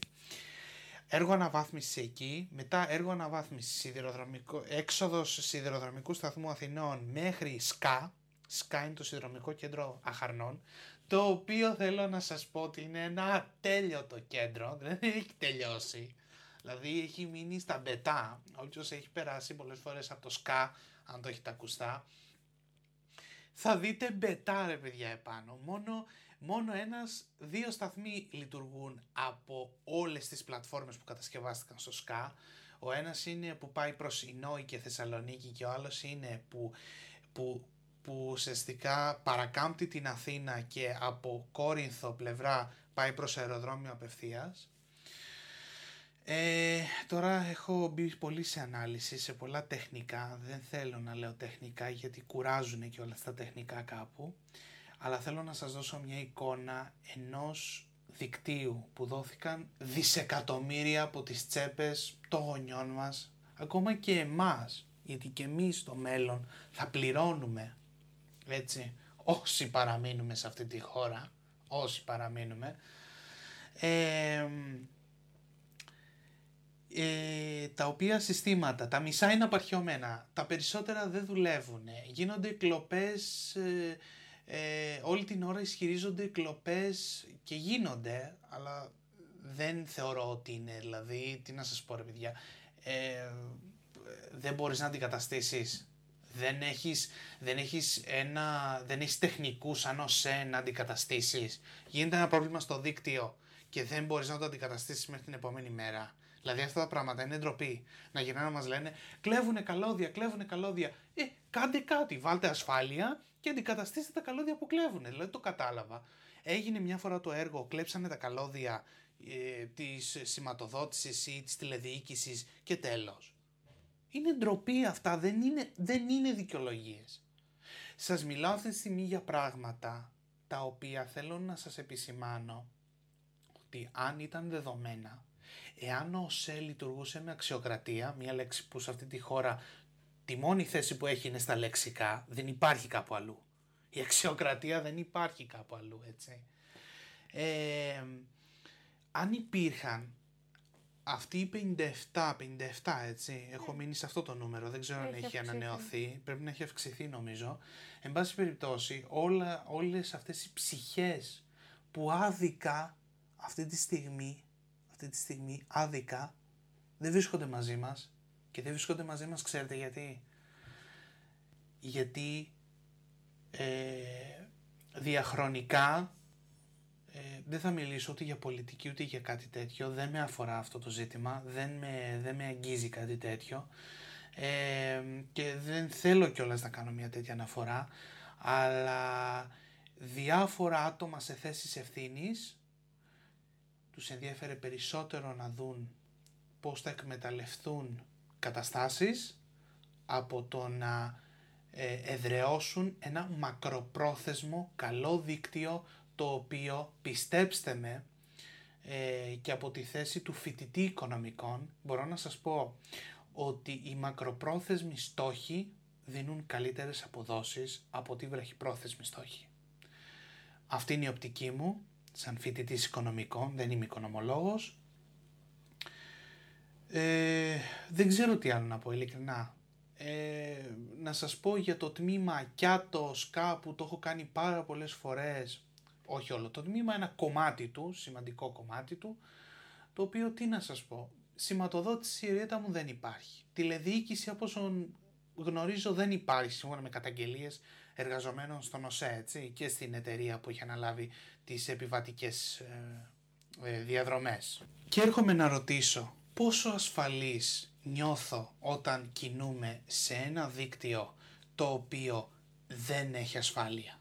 Έργο αναβάθμισης εκεί, μετά έργο αναβάθμισης σιδηροδρομικό, έξοδος σιδηροδρομικού σταθμού Αθηνών μέχρι ΣΚΑ, ΣΚΑ είναι το σιδηροδρομικό κέντρο Αχαρνών, το οποίο θέλω να σας πω ότι είναι ένα ατέλειωτο κέντρο, δεν έχει τελειώσει. Δηλαδή έχει μείνει στα μπετά, όποιος έχει περάσει πολλές φορές από το ΣΚΑ, αν το έχετε ακουστά, θα δείτε μπετά ρε παιδιά επάνω. Μόνο, μόνο ένας, δύο σταθμοί λειτουργούν από όλες τις πλατφόρμες που κατασκευάστηκαν στο SCA. Ο ένας είναι που πάει προς Ινόη και Θεσσαλονίκη και ο άλλος είναι που, που, που ουσιαστικά παρακάμπτει την Αθήνα και από Κόρινθο πλευρά πάει προς αεροδρόμιο απευθείας. Ε, τώρα έχω μπει πολύ σε ανάλυση, σε πολλά τεχνικά, δεν θέλω να λέω τεχνικά γιατί κουράζουν και όλα στα τεχνικά κάπου, αλλά θέλω να σας δώσω μια εικόνα ενός δικτύου που δόθηκαν δισεκατομμύρια από τις τσέπες των γονιών μας, ακόμα και εμάς, γιατί και εμείς στο μέλλον θα πληρώνουμε, έτσι, όσοι παραμείνουμε σε αυτή τη χώρα, όσοι παραμείνουμε, ε, ε, τα οποία συστήματα, τα μισά είναι απαρχιωμένα, τα περισσότερα δεν δουλεύουν, γίνονται κλοπές, ε, ε, όλη την ώρα ισχυρίζονται κλοπές και γίνονται, αλλά δεν θεωρώ ότι είναι, δηλαδή, τι να σας πω ρε παιδιά, ε, δεν μπορείς να αντικαταστήσεις. Δεν έχεις, δεν έχεις, ένα, δεν έχεις τεχνικούς σαν οσέ να αντικαταστήσεις. Γίνεται ένα πρόβλημα στο δίκτυο και δεν μπορείς να το αντικαταστήσεις μέχρι την επόμενη μέρα. Δηλαδή αυτά τα πράγματα είναι ντροπή. Να γυρνάνε να μας λένε κλέβουνε καλώδια, κλέβουνε καλώδια. Ε, κάντε κάτι, βάλτε ασφάλεια και αντικαταστήστε τα καλώδια που κλέβουν. Δηλαδή το κατάλαβα. Έγινε μια φορά το έργο, κλέψανε τα καλώδια ε, της σηματοδότησης ή της τηλεδιοίκησης και τέλος. Είναι ντροπή αυτά, δεν είναι, δεν είναι δικαιολογίες. Σας μιλάω αυτή τη στιγμή για πράγματα τα οποία θέλω να σας επισημάνω ότι αν ήταν δεδομένα Εάν ο ΣΕ λειτουργούσε με αξιοκρατία, μια λέξη που σε αυτή τη χώρα τη μόνη θέση που έχει είναι στα λεξικά, δεν υπάρχει κάπου αλλού. Η αξιοκρατία δεν υπάρχει κάπου αλλού, έτσι. Ε, αν υπήρχαν αυτοί οι 57, 57 έτσι, έχω μείνει σε αυτό το νούμερο, δεν ξέρω αν έχει ανανεωθεί, πρέπει να έχει αυξηθεί νομίζω. Εν πάση περιπτώσει, όλα, όλες αυτές οι ψυχές που άδικα αυτή τη στιγμή αυτή τη στιγμή άδικα δεν βρίσκονται μαζί μας και δεν βρίσκονται μαζί μας ξέρετε γιατί; Γιατί ε, διαχρονικά ε, δεν θα μιλήσω ούτε για πολιτική ούτε για κάτι τέτοιο, δεν με αφορά αυτό το ζήτημα, δεν με, δεν με αγγίζει κάτι τέτοιο ε, και δεν θέλω κιόλας να κάνω μια τέτοια αναφορά, αλλά διάφορα άτομα σε θέσεις ευθύνης τους ενδιαφέρε περισσότερο να δουν πώς θα εκμεταλλευτούν καταστάσεις από το να ε, εδραιώσουν ένα μακροπρόθεσμο καλό δίκτυο το οποίο πιστέψτε με ε, και από τη θέση του φοιτητή οικονομικών μπορώ να σας πω ότι οι μακροπρόθεσμοι στόχοι δίνουν καλύτερες αποδόσεις από τη βραχυπρόθεσμη στόχη. Αυτή είναι η οπτική μου σαν φοιτητής οικονομικών, δεν είμαι οικονομολόγος. Ε, δεν ξέρω τι άλλο να πω ειλικρινά. Ε, να σας πω για το τμήμα Κιάτος κάπου το έχω κάνει πάρα πολλές φορές όχι όλο το τμήμα, ένα κομμάτι του, σημαντικό κομμάτι του το οποίο τι να σας πω σηματοδότηση η μου δεν υπάρχει τηλεδιοίκηση όπως γνωρίζω δεν υπάρχει σύμφωνα με καταγγελίες εργαζομένων στον ΟΣΕ έτσι, και στην εταιρεία που έχει αναλάβει τις επιβατικές ε, ε, διαδρομές. Και έρχομαι να ρωτήσω πόσο ασφαλής νιώθω όταν κινούμε σε ένα δίκτυο το οποίο δεν έχει ασφάλεια;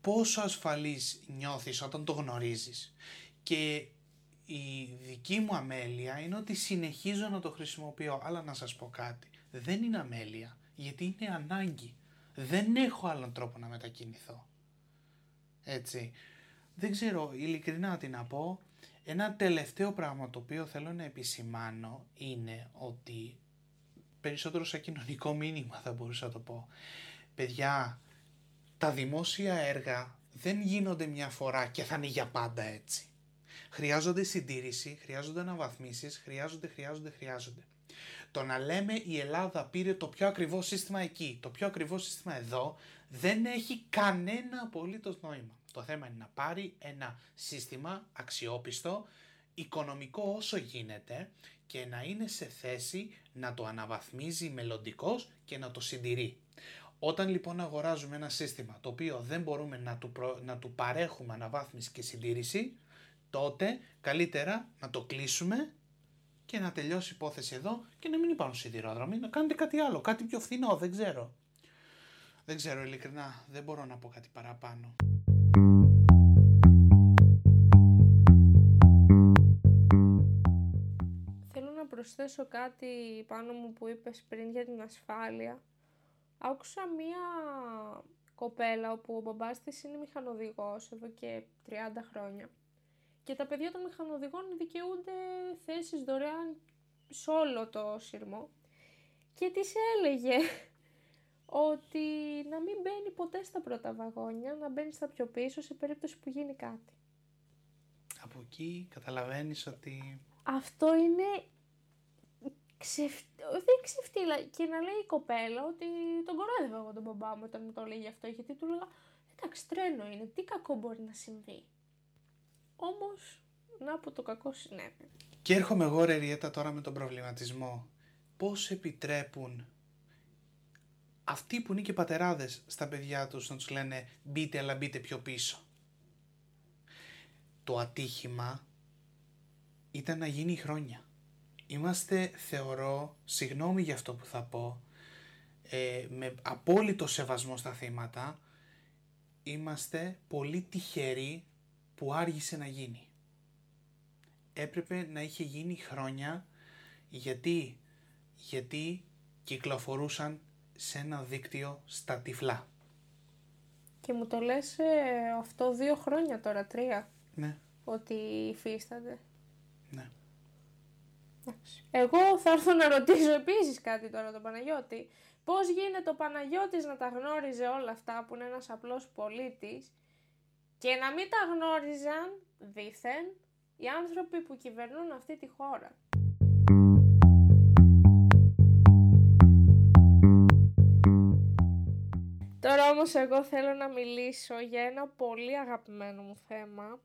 Πόσο ασφαλής νιώθεις όταν το γνωρίζεις; Και η δική μου αμέλεια είναι ότι συνεχίζω να το χρησιμοποιώ. Αλλά να σας πω κάτι δεν είναι αμέλεια, γιατί είναι ανάγκη. Δεν έχω άλλον τρόπο να μετακινηθώ. Έτσι. Δεν ξέρω ειλικρινά τι να πω. Ένα τελευταίο πράγμα το οποίο θέλω να επισημάνω είναι ότι περισσότερο σαν κοινωνικό μήνυμα θα μπορούσα να το πω. Παιδιά, τα δημόσια έργα δεν γίνονται μια φορά και θα είναι για πάντα έτσι. Χρειάζονται συντήρηση, χρειάζονται αναβαθμίσεις, χρειάζονται, χρειάζονται, χρειάζονται. Το να λέμε η Ελλάδα πήρε το πιο ακριβό σύστημα εκεί, το πιο ακριβό σύστημα εδώ, δεν έχει κανένα απολύτως νόημα. Το θέμα είναι να πάρει ένα σύστημα αξιόπιστο, οικονομικό όσο γίνεται και να είναι σε θέση να το αναβαθμίζει μελλοντικώς και να το συντηρεί. Όταν λοιπόν αγοράζουμε ένα σύστημα το οποίο δεν μπορούμε να του, να του παρέχουμε αναβάθμιση και συντήρηση, τότε καλύτερα να το κλείσουμε και να τελειώσει η υπόθεση εδώ και να μην υπάρχουν σιδηρόδρομοι, να κάνετε κάτι άλλο, κάτι πιο φθηνό, δεν ξέρω. Δεν ξέρω ειλικρινά, δεν μπορώ να πω κάτι παραπάνω. Θέλω να προσθέσω κάτι πάνω μου που είπες πριν για την ασφάλεια. Άκουσα μία κοπέλα όπου ο μπαμπάς της είναι μηχανοδηγός εδώ και 30 χρόνια και τα παιδιά των μηχανοδηγών δικαιούνται θέσεις δωρεάν σε όλο το σύρμο και της έλεγε ότι να μην μπαίνει ποτέ στα πρώτα βαγόνια, να μπαίνει στα πιο πίσω σε περίπτωση που γίνει κάτι. Από εκεί καταλαβαίνεις ότι... Αυτό είναι ξεφ... δεν ξεφτύλα. Και να λέει η κοπέλα ότι τον κορόιδευα εγώ τον μπαμπά μου όταν μου το λέγει αυτό, γιατί του λέγα εντάξει τρένο είναι, τι κακό μπορεί να συμβεί. Όμως, να από το κακό συνέβη. Και έρχομαι εγώ ρε Ριέτα τώρα με τον προβληματισμό. Πώς επιτρέπουν αυτοί που είναι και πατεράδες στα παιδιά τους να τους λένε μπείτε αλλά μπείτε πιο πίσω. Το ατύχημα ήταν να γίνει χρόνια. Είμαστε, θεωρώ, συγγνώμη για αυτό που θα πω, ε, με απόλυτο σεβασμό στα θύματα, είμαστε πολύ τυχεροί που άργησε να γίνει. Έπρεπε να είχε γίνει χρόνια γιατί, γιατί κυκλοφορούσαν σε ένα δίκτυο στα τυφλά. Και μου το λες ε, αυτό δύο χρόνια τώρα, τρία. Ναι. Ότι υφίστανται. Ναι. Εγώ θα έρθω να ρωτήσω επίσης κάτι τώρα τον Παναγιώτη. Πώς γίνεται ο Παναγιώτης να τα γνώριζε όλα αυτά που είναι ένας απλός πολίτης και να μην τα γνώριζαν δήθεν οι άνθρωποι που κυβερνούν αυτή τη χώρα. Τώρα όμως εγώ θέλω να μιλήσω για ένα πολύ αγαπημένο μου θέμα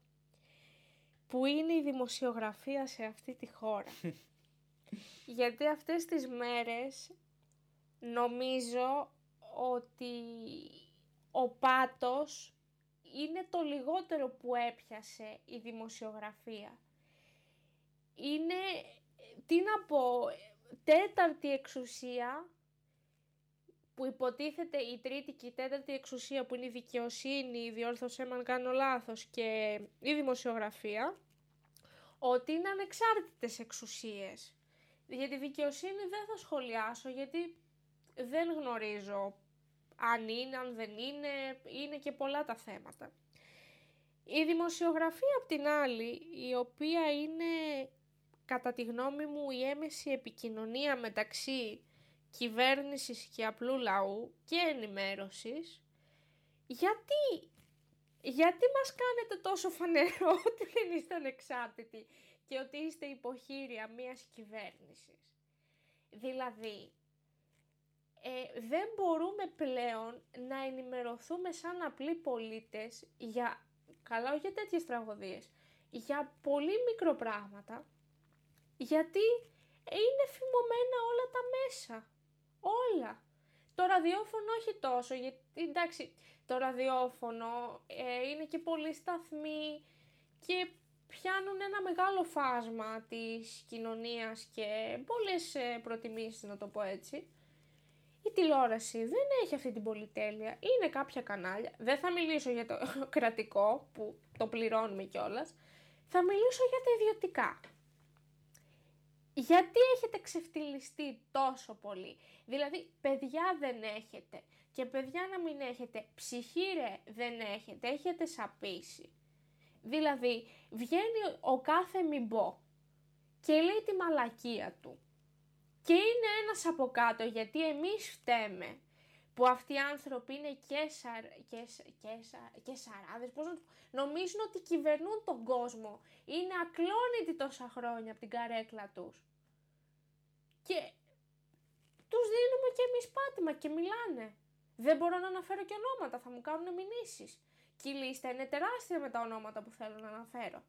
που είναι η δημοσιογραφία σε αυτή τη χώρα. Γιατί αυτές τις μέρες νομίζω ότι ο πάτος είναι το λιγότερο που έπιασε η δημοσιογραφία. Είναι, τι να πω, τέταρτη εξουσία που υποτίθεται η τρίτη και η τέταρτη εξουσία που είναι η δικαιοσύνη, η διόρθωσή αν κάνω λάθος και η δημοσιογραφία, ότι είναι ανεξάρτητες εξουσίες. Για τη δικαιοσύνη δεν θα σχολιάσω γιατί δεν γνωρίζω αν είναι, αν δεν είναι, είναι και πολλά τα θέματα. Η δημοσιογραφία απ' την άλλη, η οποία είναι κατά τη γνώμη μου η έμεση επικοινωνία μεταξύ κυβέρνησης και απλού λαού και ενημέρωσης, γιατί, γιατί μας κάνετε τόσο φανερό ότι δεν είστε ανεξάρτητοι και ότι είστε υποχείρια μιας κυβέρνησης; Δηλαδή, ε, δεν μπορούμε πλέον να ενημερωθούμε σαν απλοί πολίτες για, καλά όχι για τέτοιες τραγωδίες, για πολύ μικροπράγματα, γιατί είναι φημωμένα όλα τα μέσα. Όλα. Το ραδιόφωνο όχι τόσο, γιατί εντάξει, το ραδιόφωνο ε, είναι και πολλοί σταθμοί και πιάνουν ένα μεγάλο φάσμα της κοινωνίας και πολλές ε, προτιμήσεις, να το πω έτσι. Η τηλεόραση δεν έχει αυτή την πολυτέλεια. Είναι κάποια κανάλια. Δεν θα μιλήσω για το κρατικό που το πληρώνουμε κιόλας. Θα μιλήσω για τα ιδιωτικά. Γιατί έχετε ξεφτυλιστεί τόσο πολύ; Δηλαδή, παιδιά δεν έχετε. Και παιδιά να μην έχετε. Ψυχή δεν έχετε. Έχετε σαπίσει. Δηλαδή, βγαίνει ο κάθε μημπό και λέει τη μαλακία του. Και είναι ένας από κάτω γιατί εμείς φταίμε που αυτοί οι άνθρωποι είναι και, σαρ, και, και, και σαράδες, πώς να νομίζουν ότι κυβερνούν τον κόσμο. Είναι ακλόνητοι τόσα χρόνια από την καρέκλα τους. Και τους δίνουμε και εμείς πάτημα και μιλάνε. Δεν μπορώ να αναφέρω και ονόματα, θα μου κάνουν μηνύσεις. Και η λίστα είναι τεράστια με τα ονόματα που θέλω να αναφέρω.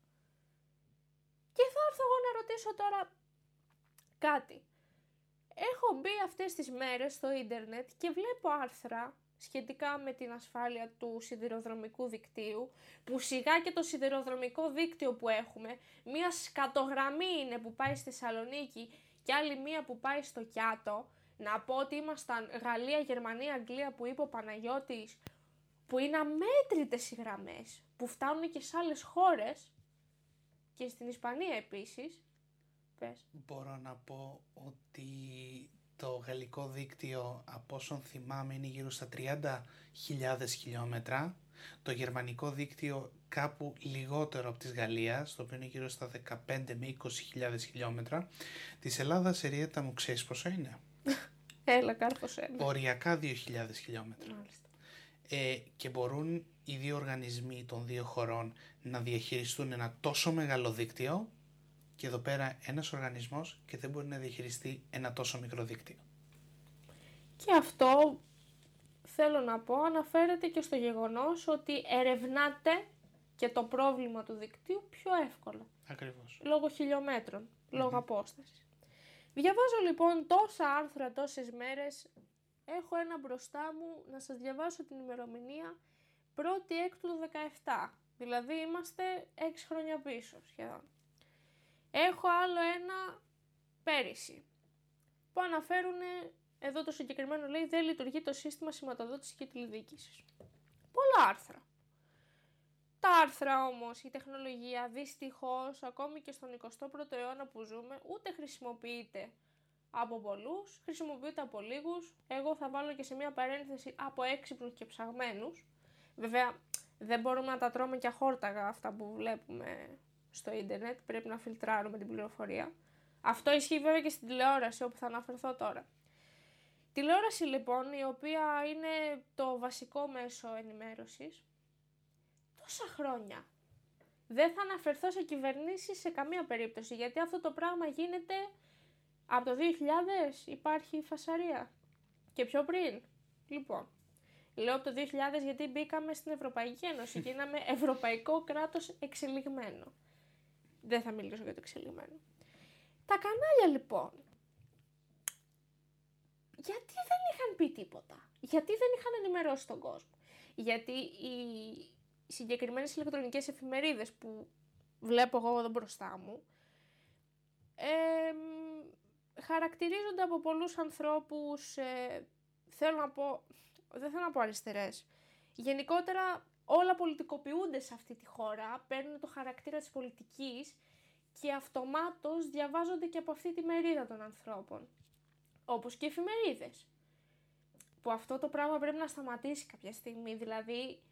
Και θα έρθω εγώ να ρωτήσω τώρα κάτι. Έχω μπει αυτές τις μέρες στο ίντερνετ και βλέπω άρθρα σχετικά με την ασφάλεια του σιδηροδρομικού δικτύου, που σιγά και το σιδηροδρομικό δίκτυο που έχουμε, μία σκατογραμμή είναι που πάει στη Θεσσαλονίκη και άλλη μία που πάει στο Κιάτο, να πω ότι ήμασταν Γαλλία, Γερμανία, Αγγλία που είπε ο Παναγιώτης, που είναι αμέτρητες οι γραμμές, που φτάνουν και σε άλλες χώρες και στην Ισπανία επίσης. Πες. Μπορώ να πω ότι το γαλλικό δίκτυο από όσον θυμάμαι είναι γύρω στα 30.000 χιλιόμετρα. Το γερμανικό δίκτυο κάπου λιγότερο από της Γαλλίας, το οποίο είναι γύρω στα 15 με 20.000 χιλιόμετρα. Της Ελλάδας Εριέτα μου ξέρεις πόσο είναι; Έλα, κάρφωσέ με. Οριακά 2.000 χιλιόμετρα. Μάλιστα. Ε, και μπορούν οι δύο οργανισμοί των δύο χωρών να διαχειριστούν ένα τόσο μεγάλο δίκτυο και εδώ πέρα ένας οργανισμός και δεν μπορεί να διαχειριστεί ένα τόσο μικρό δίκτυο. Και αυτό θέλω να πω αναφέρεται και στο γεγονός ότι ερευνάται και το πρόβλημα του δικτύου πιο εύκολα. Ακριβώς. Λόγω χιλιόμετρων, λόγω απόστασης. Διαβάζω λοιπόν τόσα άρθρα τόσες μέρες. Έχω ένα μπροστά μου να σας διαβάσω την ημερομηνία 1η έκτου του 17. Δηλαδή είμαστε 6 χρόνια πίσω σχεδόν. Έχω άλλο ένα πέρυσι που αναφέρουν εδώ το συγκεκριμένο λέει δεν λειτουργεί το σύστημα σηματοδότησης και τηλεδίκησης. Πολλά άρθρα. Τα άρθρα όμως, η τεχνολογία δυστυχώς ακόμη και στον 21ο αιώνα που ζούμε ούτε χρησιμοποιείται από πολλούς, χρησιμοποιείται από λίγους. Εγώ θα βάλω και σε μια παρένθεση από έξυπνους και ψαγμένους. Βέβαια δεν μπορούμε να τα τρώμε και αχόρταγα αυτά που βλέπουμε στο ίντερνετ, πρέπει να φιλτράρουμε την πληροφορία. Αυτό ισχύει βέβαια και στην τηλεόραση όπου θα αναφερθώ τώρα. Τηλεόραση λοιπόν η οποία είναι το βασικό μέσο ενημέρωσης τόσα χρόνια. Δεν θα αναφερθώ σε κυβερνήσεις σε καμία περίπτωση γιατί αυτό το πράγμα γίνεται από το 2000 υπάρχει φασαρία και πιο πριν. Λοιπόν, λέω από το 2000 γιατί μπήκαμε στην Ευρωπαϊκή Ένωση, γίναμε ευρωπαϊκό κράτος εξελιγμένο. Δεν θα μιλήσω για το εξελιγμένο. Τα κανάλια λοιπόν, γιατί δεν είχαν πει τίποτα, γιατί δεν είχαν ενημερώσει τον κόσμο; Γιατί οι συγκεκριμένες ηλεκτρονικές εφημερίδες που βλέπω εγώ εδώ μπροστά μου, ε, χαρακτηρίζονται από πολλούς ανθρώπους, ε, θέλω να πω, δεν θέλω να πω αριστερές. Γενικότερα όλα πολιτικοποιούνται σε αυτή τη χώρα, παίρνουν το χαρακτήρα της πολιτικής και αυτομάτως διαβάζονται και από αυτή τη μερίδα των ανθρώπων. Όπως και εφημερίδες. Που αυτό το πράγμα πρέπει να σταματήσει κάποια στιγμή, δηλαδή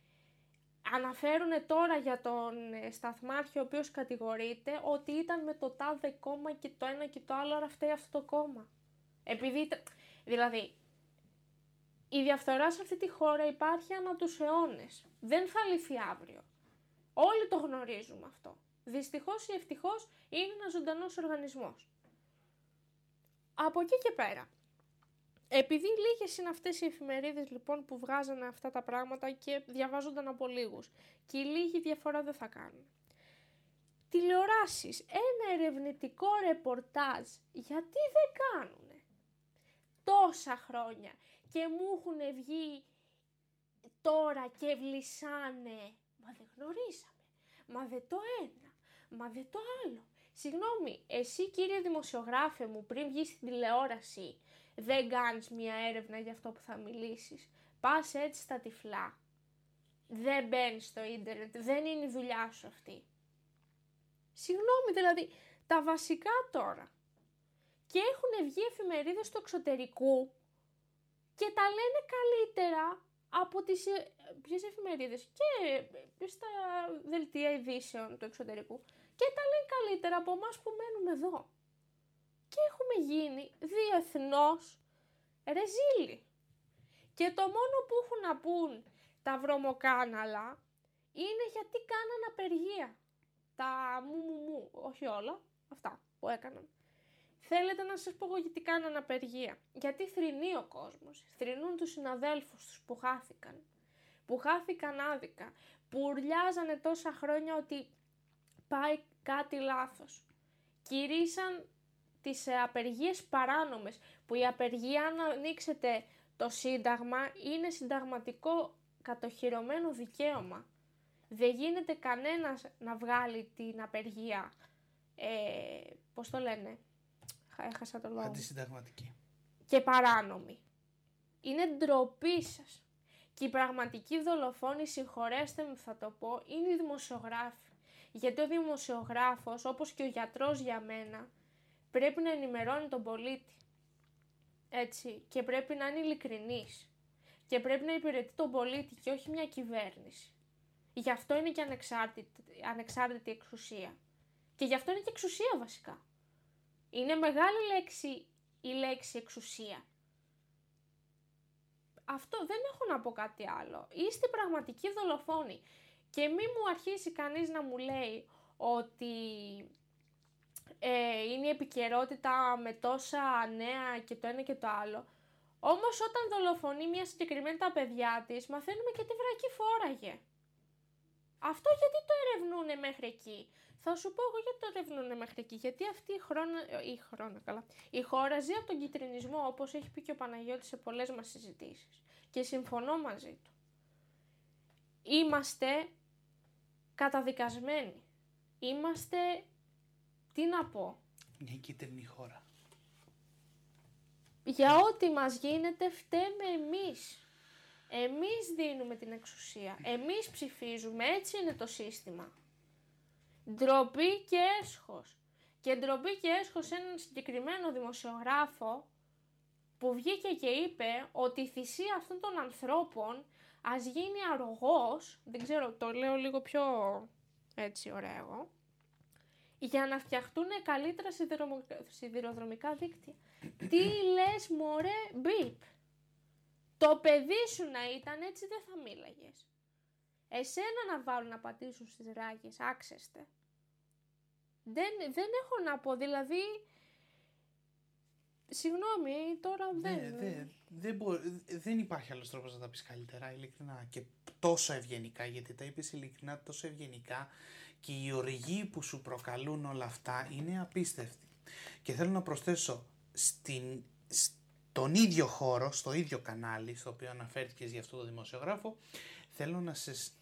αναφέρουν τώρα για τον ε, Σταθμάρχη ο οποίος κατηγορείται ότι ήταν με το τάδε κόμμα και το ένα και το άλλο, άρα φταίει αυτό το κόμμα. Επειδή, δηλαδή, η διαφθορά σε αυτή τη χώρα υπάρχει ανά τους αιώνες. Δεν θα λυθεί αύριο. Όλοι το γνωρίζουμε αυτό. Δυστυχώς ή ευτυχώς είναι ένας ζωντανός οργανισμός. Από εκεί και πέρα, επειδή λίγες είναι αυτές οι εφημερίδες λοιπόν που βγάζανε αυτά τα πράγματα και διαβάζονταν από λίγους και οι λίγοι διαφορά δεν θα κάνουν. Τηλεοράσεις, ένα ερευνητικό ρεπορτάζ, γιατί δεν κάνουνε; Τόσα χρόνια και μου έχουν βγει τώρα και βλυσάνε. Μα δεν γνωρίσαμε, μα δεν το ένα, μα δεν το άλλο. Συγγνώμη, εσύ κύριε δημοσιογράφε μου πριν βγεις στην τηλεόραση δεν κάνεις μια έρευνα για αυτό που θα μιλήσεις. Πας έτσι στα τυφλά. Δεν μπαίνεις στο ίντερνετ, δεν είναι η δουλειά σου αυτή. Συγγνώμη, δηλαδή, τα βασικά τώρα. Και έχουν βγει εφημερίδες του εξωτερικού και τα λένε καλύτερα από τις ε, ποιες εφημερίδες και στα δελτία ειδήσεων του εξωτερικού και τα λένε καλύτερα από εμάς που μένουμε εδώ και έχουμε γίνει διεθνώς ρεζίλοι. Και το μόνο που έχουν να πούν τα βρωμοκάναλα είναι γιατί κάναν απεργία. Τα μου μου μου, όχι όλα, αυτά που έκαναν. Θέλετε να σας πω γιατί κάναν απεργία. Γιατί θρυνεί ο κόσμος. Θρυνούν τους συναδέλφους τους που χάθηκαν. Που χάθηκαν άδικα. Που ουρλιάζανε τόσα χρόνια ότι πάει κάτι λάθος. Κηρύσαν τις ε, απεργίες παράνομες, που η απεργία αν ανοίξετε Το Σύνταγμα είναι συνταγματικό κατοχυρωμένο δικαίωμα. Δεν γίνεται κανένας να βγάλει την απεργία, ε, πώς το λένε, έχασα το λόγο. Αντισυνταγματική. Και παράνομη. Είναι ντροπή σας. Και η πραγματική δολοφόνη, συγχωρέστε μου θα το πω, είναι οι δημοσιογράφοι. Γιατί ο δημοσιογράφος, όπως και ο γιατρός για μένα, πρέπει να ενημερώνει τον πολίτη. Έτσι. Και πρέπει να είναι ειλικρινής. Και πρέπει να υπηρετεί τον πολίτη και όχι μια κυβέρνηση. Γι' αυτό είναι και ανεξάρτητη, ανεξάρτητη εξουσία. Και γι' αυτό είναι και εξουσία βασικά. Είναι μεγάλη λέξη η λέξη εξουσία. Αυτό δεν έχω να πω κάτι άλλο. Είστε πραγματικοί δολοφόνοι. Και μη μου αρχίσει κανείς να μου λέει ότι ε, είναι η επικαιρότητα με τόσα νέα και το ένα και το άλλο. Όμως όταν δολοφονεί μια συγκεκριμένη τα παιδιά της, μαθαίνουμε και τι βρακή φόραγε. Αυτό γιατί το ερευνούν μέχρι εκεί; Θα σου πω εγώ γιατί το ερευνούν μέχρι εκεί. Γιατί αυτή η, χώρα, η, χρόνο, καλά, η χώρα ζει από τον κυτρινισμό, όπως έχει πει και ο Παναγιώτης σε πολλές μας συζητήσεις. Και συμφωνώ μαζί του. Είμαστε καταδικασμένοι. Είμαστε, τι να πω. Μια κίτρινη χώρα. Για ό,τι μας γίνεται φταίμε εμείς. Εμείς δίνουμε την εξουσία. Εμείς ψηφίζουμε. Έτσι είναι το σύστημα. Ντροπή και έσχος. Και ντροπή και έσχος σε έναν συγκεκριμένο δημοσιογράφο που βγήκε και είπε ότι η θυσία αυτών των ανθρώπων ας γίνει αρρωγός, δεν ξέρω, το λέω λίγο πιο έτσι ωραίο, για να φτιαχτούν καλύτερα σιδηροδρομικά δίκτυα. Τι λες μωρέ μπιπ. Το παιδί σου να ήταν έτσι δεν θα μίλαγες. Εσένα να βάλουν να πατήσουν στις ράγες, άξεστε. Δεν, δεν έχω να πω, δηλαδή... Συγγνώμη, τώρα δεν... δεν, δεν, δεν υπάρχει άλλος τρόπος να τα πεις καλύτερα, ειλικρινά. Και τόσο ευγενικά, γιατί τα είπες ειλικρινά τόσο ευγενικά και οι οργοί που σου προκαλούν όλα αυτά είναι απίστευτοι. Και θέλω να προσθέσω, στην, στον ίδιο χώρο, στο ίδιο κανάλι στο οποίο αναφέρθηκες για αυτό το δημοσιογράφο, θέλω να σας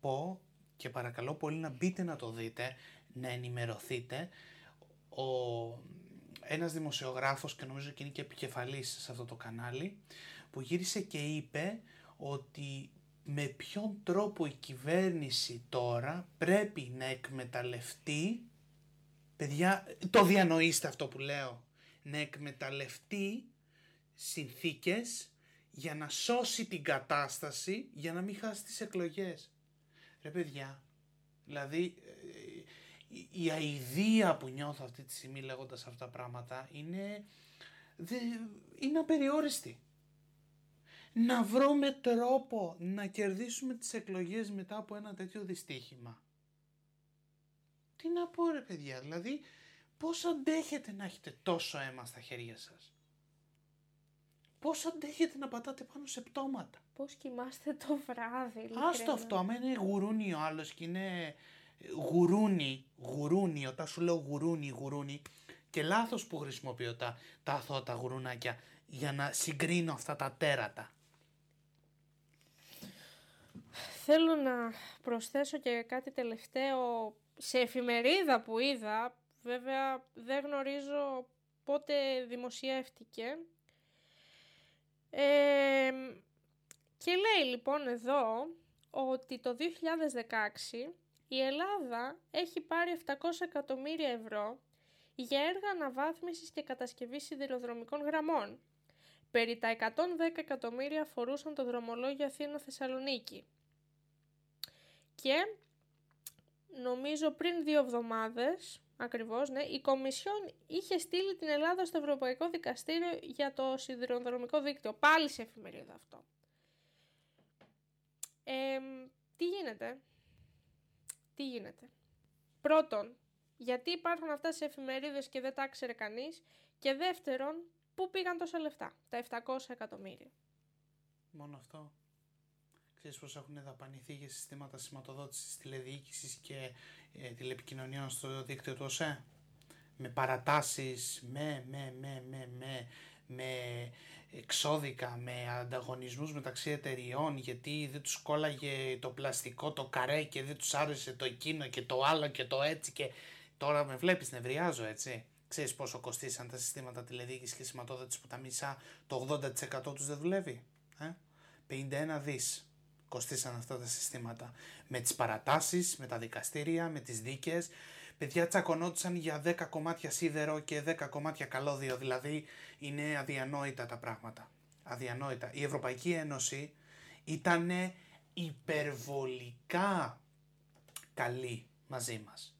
πω και παρακαλώ πολύ να μπείτε να το δείτε, να ενημερωθείτε. Ο, ένας δημοσιογράφος και νομίζω και είναι και επικεφαλής σε αυτό το κανάλι που γύρισε και είπε ότι με ποιον τρόπο η κυβέρνηση τώρα πρέπει να εκμεταλλευτεί παιδιά το διανοείστε αυτό που λέω να εκμεταλλευτεί συνθήκες για να σώσει την κατάσταση για να μην χάσει τις εκλογές. Ρε παιδιά, δηλαδή ε, η αηδία που νιώθω αυτή τη στιγμή λέγοντας αυτά τα πράγματα είναι, δε, είναι απεριόριστη. Να βρούμε τρόπο να κερδίσουμε τις εκλογές μετά από ένα τέτοιο δυστύχημα. Τι να πω ρε παιδιά, δηλαδή Πώς αντέχετε να έχετε τόσο αίμα στα χέρια σας; Πώς αντέχετε να πατάτε πάνω σε πτώματα; Πώς κοιμάστε το βράδυ. Άστο αυτό, άμα είναι γουρούνι ο άλλος και είναι γουρούνι, γουρούνι, όταν σου λέω γουρούνι, γουρούνι και λάθος που χρησιμοποιώ τα, τα τα γουρουνάκια για να συγκρίνω αυτά τα τέρατα. Θέλω να προσθέσω και κάτι τελευταίο σε εφημερίδα που είδα Βέβαια δεν γνωρίζω πότε δημοσιεύτηκε. Ε, και λέει λοιπόν εδώ ότι το 2016 η Ελλάδα έχει πάρει 700 εκατομμύρια ευρώ για έργα αναβάθμισης και κατασκευής σιδηροδρομικών γραμμών. Περί τα 110 εκατομμύρια αφορούσαν το δρομολόγιο Αθήνα-Θεσσαλονίκη. Και νομίζω πριν δύο εβδομάδες Ακριβώς, ναι. Η Κομισιόν είχε στείλει την Ελλάδα στο Ευρωπαϊκό Δικαστήριο για το σιδηροδρομικό δίκτυο. Πάλι σε εφημερίδα αυτό. τι γίνεται; Τι γίνεται; Πρώτον, γιατί υπάρχουν αυτά σε εφημερίδες και δεν τα ξέρει κανείς; Και δεύτερον, πού πήγαν τόσα λεφτά, τα 700 εκατομμύρια. Μόνο αυτό. Ξέρεις πως έχουν δαπανηθεί για συστήματα σηματοδότησης τηλεδιοίκησης και ε, τηλεπικοινωνιών στο δίκτυο του ΟΣΕ; Με παρατάσεις, με, με, με, με, με, με εξώδικα, με ανταγωνισμούς μεταξύ εταιριών γιατί δεν τους κόλλαγε το πλαστικό, το καρέ και δεν τους άρεσε το εκείνο και το άλλο και το έτσι και τώρα με βλέπεις νευριάζω έτσι. Ξέρεις πόσο κοστίσαν τα συστήματα τηλεδιοίκησης και σηματοδότησης που τα μισά το 80% τους δεν δουλεύει. Ε; 51 δις κοστίσαν αυτά τα συστήματα. Με τις παρατάσεις, με τα δικαστήρια, με τις δίκες. Παιδιά τσακωνόντουσαν για 10 κομμάτια σίδερο και 10 κομμάτια καλώδιο. Δηλαδή είναι αδιανόητα τα πράγματα. Αδιανόητα. Η Ευρωπαϊκή Ένωση ήταν υπερβολικά καλή μαζί μας.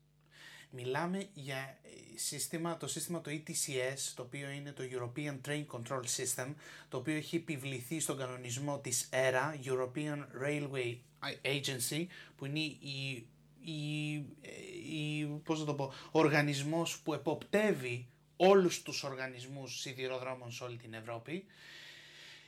Μιλάμε για ε, σύστημα, το σύστημα το ETCS, το οποίο είναι το European Train Control System, το οποίο έχει επιβληθεί στον κανονισμό της ERA, European Railway Agency, που είναι η, η, η, πώς το πω, οργανισμός που εποπτεύει όλους τους οργανισμούς σιδηροδρόμων σε όλη την Ευρώπη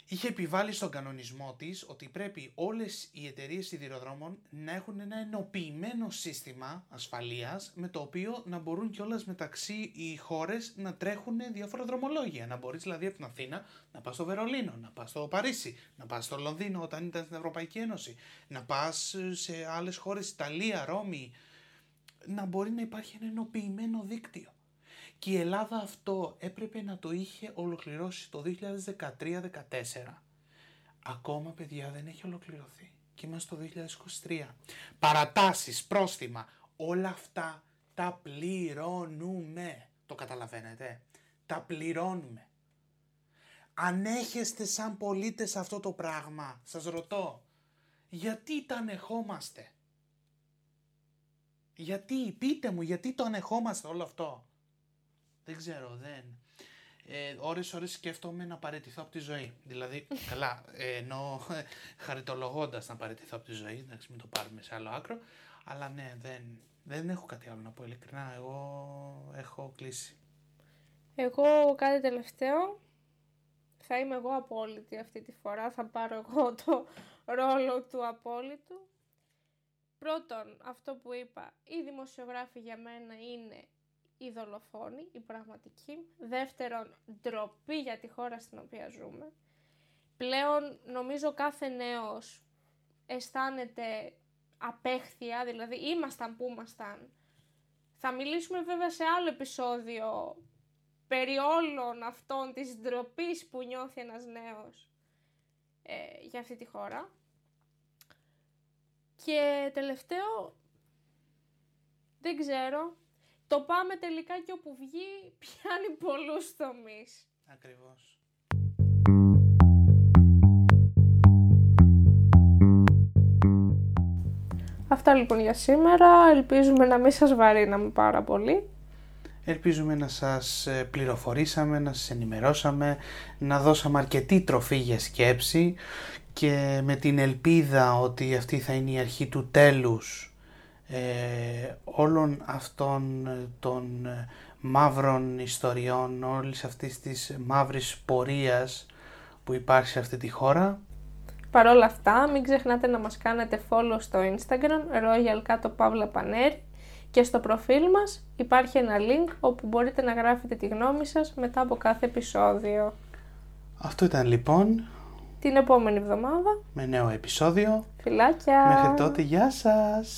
είχε επιβάλει στον κανονισμό της ότι πρέπει όλες οι εταιρείες σιδηροδρόμων να έχουν ένα ενοποιημένο σύστημα ασφαλείας με το οποίο να μπορούν κιόλας μεταξύ οι χώρες να τρέχουν διάφορα δρομολόγια. Να μπορείς δηλαδή από την Αθήνα να πας στο Βερολίνο, να πας στο Παρίσι, να πας στο Λονδίνο όταν ήταν στην Ευρωπαϊκή Ένωση, να πας σε άλλες χώρες, Ιταλία, Ρώμη, να μπορεί να υπάρχει ένα ενοποιημένο δίκτυο. Και η Ελλάδα αυτό έπρεπε να το είχε ολοκληρώσει το 2013-2014. Ακόμα παιδιά δεν έχει ολοκληρωθεί. Και είμαστε το 2023. Παρατάσεις, πρόστιμα, όλα αυτά τα πληρώνουμε. Το καταλαβαίνετε; Τα πληρώνουμε. Αν έχεστε σαν πολίτες αυτό το πράγμα, σας ρωτώ, γιατί τα ανεχόμαστε. Γιατί, πείτε μου, γιατί το ανεχόμαστε όλο αυτό; Δεν ξέρω, δεν. Ε, ώρες ώρες σκέφτομαι να παραιτηθώ από τη ζωή. Δηλαδή, καλά, ε, ενώ χαριτολογώντας να παραιτηθώ από τη ζωή, εντάξει μην το πάρουμε σε άλλο άκρο, αλλά ναι, δεν, δεν έχω κάτι άλλο να πω ειλικρινά, εγώ έχω κλείσει. Εγώ κάτι τελευταίο, θα είμαι εγώ απόλυτη αυτή τη φορά, θα πάρω εγώ το ρόλο του απόλυτου. Πρώτον, αυτό που είπα, οι δημοσιογράφοι για μένα είναι οι δολοφόνοι, οι πραγματικοί. Δεύτερον, ντροπή για τη χώρα στην οποία ζούμε. Πλέον νομίζω κάθε νέος αισθάνεται απέχθεια, δηλαδή ήμασταν που ήμασταν. Θα μιλήσουμε βέβαια σε άλλο επεισόδιο περί όλων αυτών της ντροπής που νιώθει ένας νέος ε, για αυτή τη χώρα. Και τελευταίο, δεν ξέρω, το πάμε τελικά και όπου βγει πιάνει πολλούς τομείς. Ακριβώς. Αυτά λοιπόν για σήμερα. Ελπίζουμε να μην σας βαρύναμε πάρα πολύ. Ελπίζουμε να σας ε, πληροφορήσαμε, να σας ενημερώσαμε, να δώσαμε αρκετή τροφή για σκέψη και με την ελπίδα ότι αυτή θα είναι η αρχή του τέλους ε, όλων αυτών ε, των ε, μαύρων ιστοριών, όλης αυτής της μαύρης πορείας που υπάρχει σε αυτή τη χώρα. Παρ' όλα αυτά, μην ξεχνάτε να μας κάνετε follow στο Instagram, Royal Κάτω Παύλα Πανέρη και στο προφίλ μας υπάρχει ένα link όπου μπορείτε να γράφετε τη γνώμη σας μετά από κάθε επεισόδιο. Αυτό ήταν λοιπόν. Την επόμενη εβδομάδα. Με νέο επεισόδιο. Φιλάκια. Μέχρι τότε, γεια σας.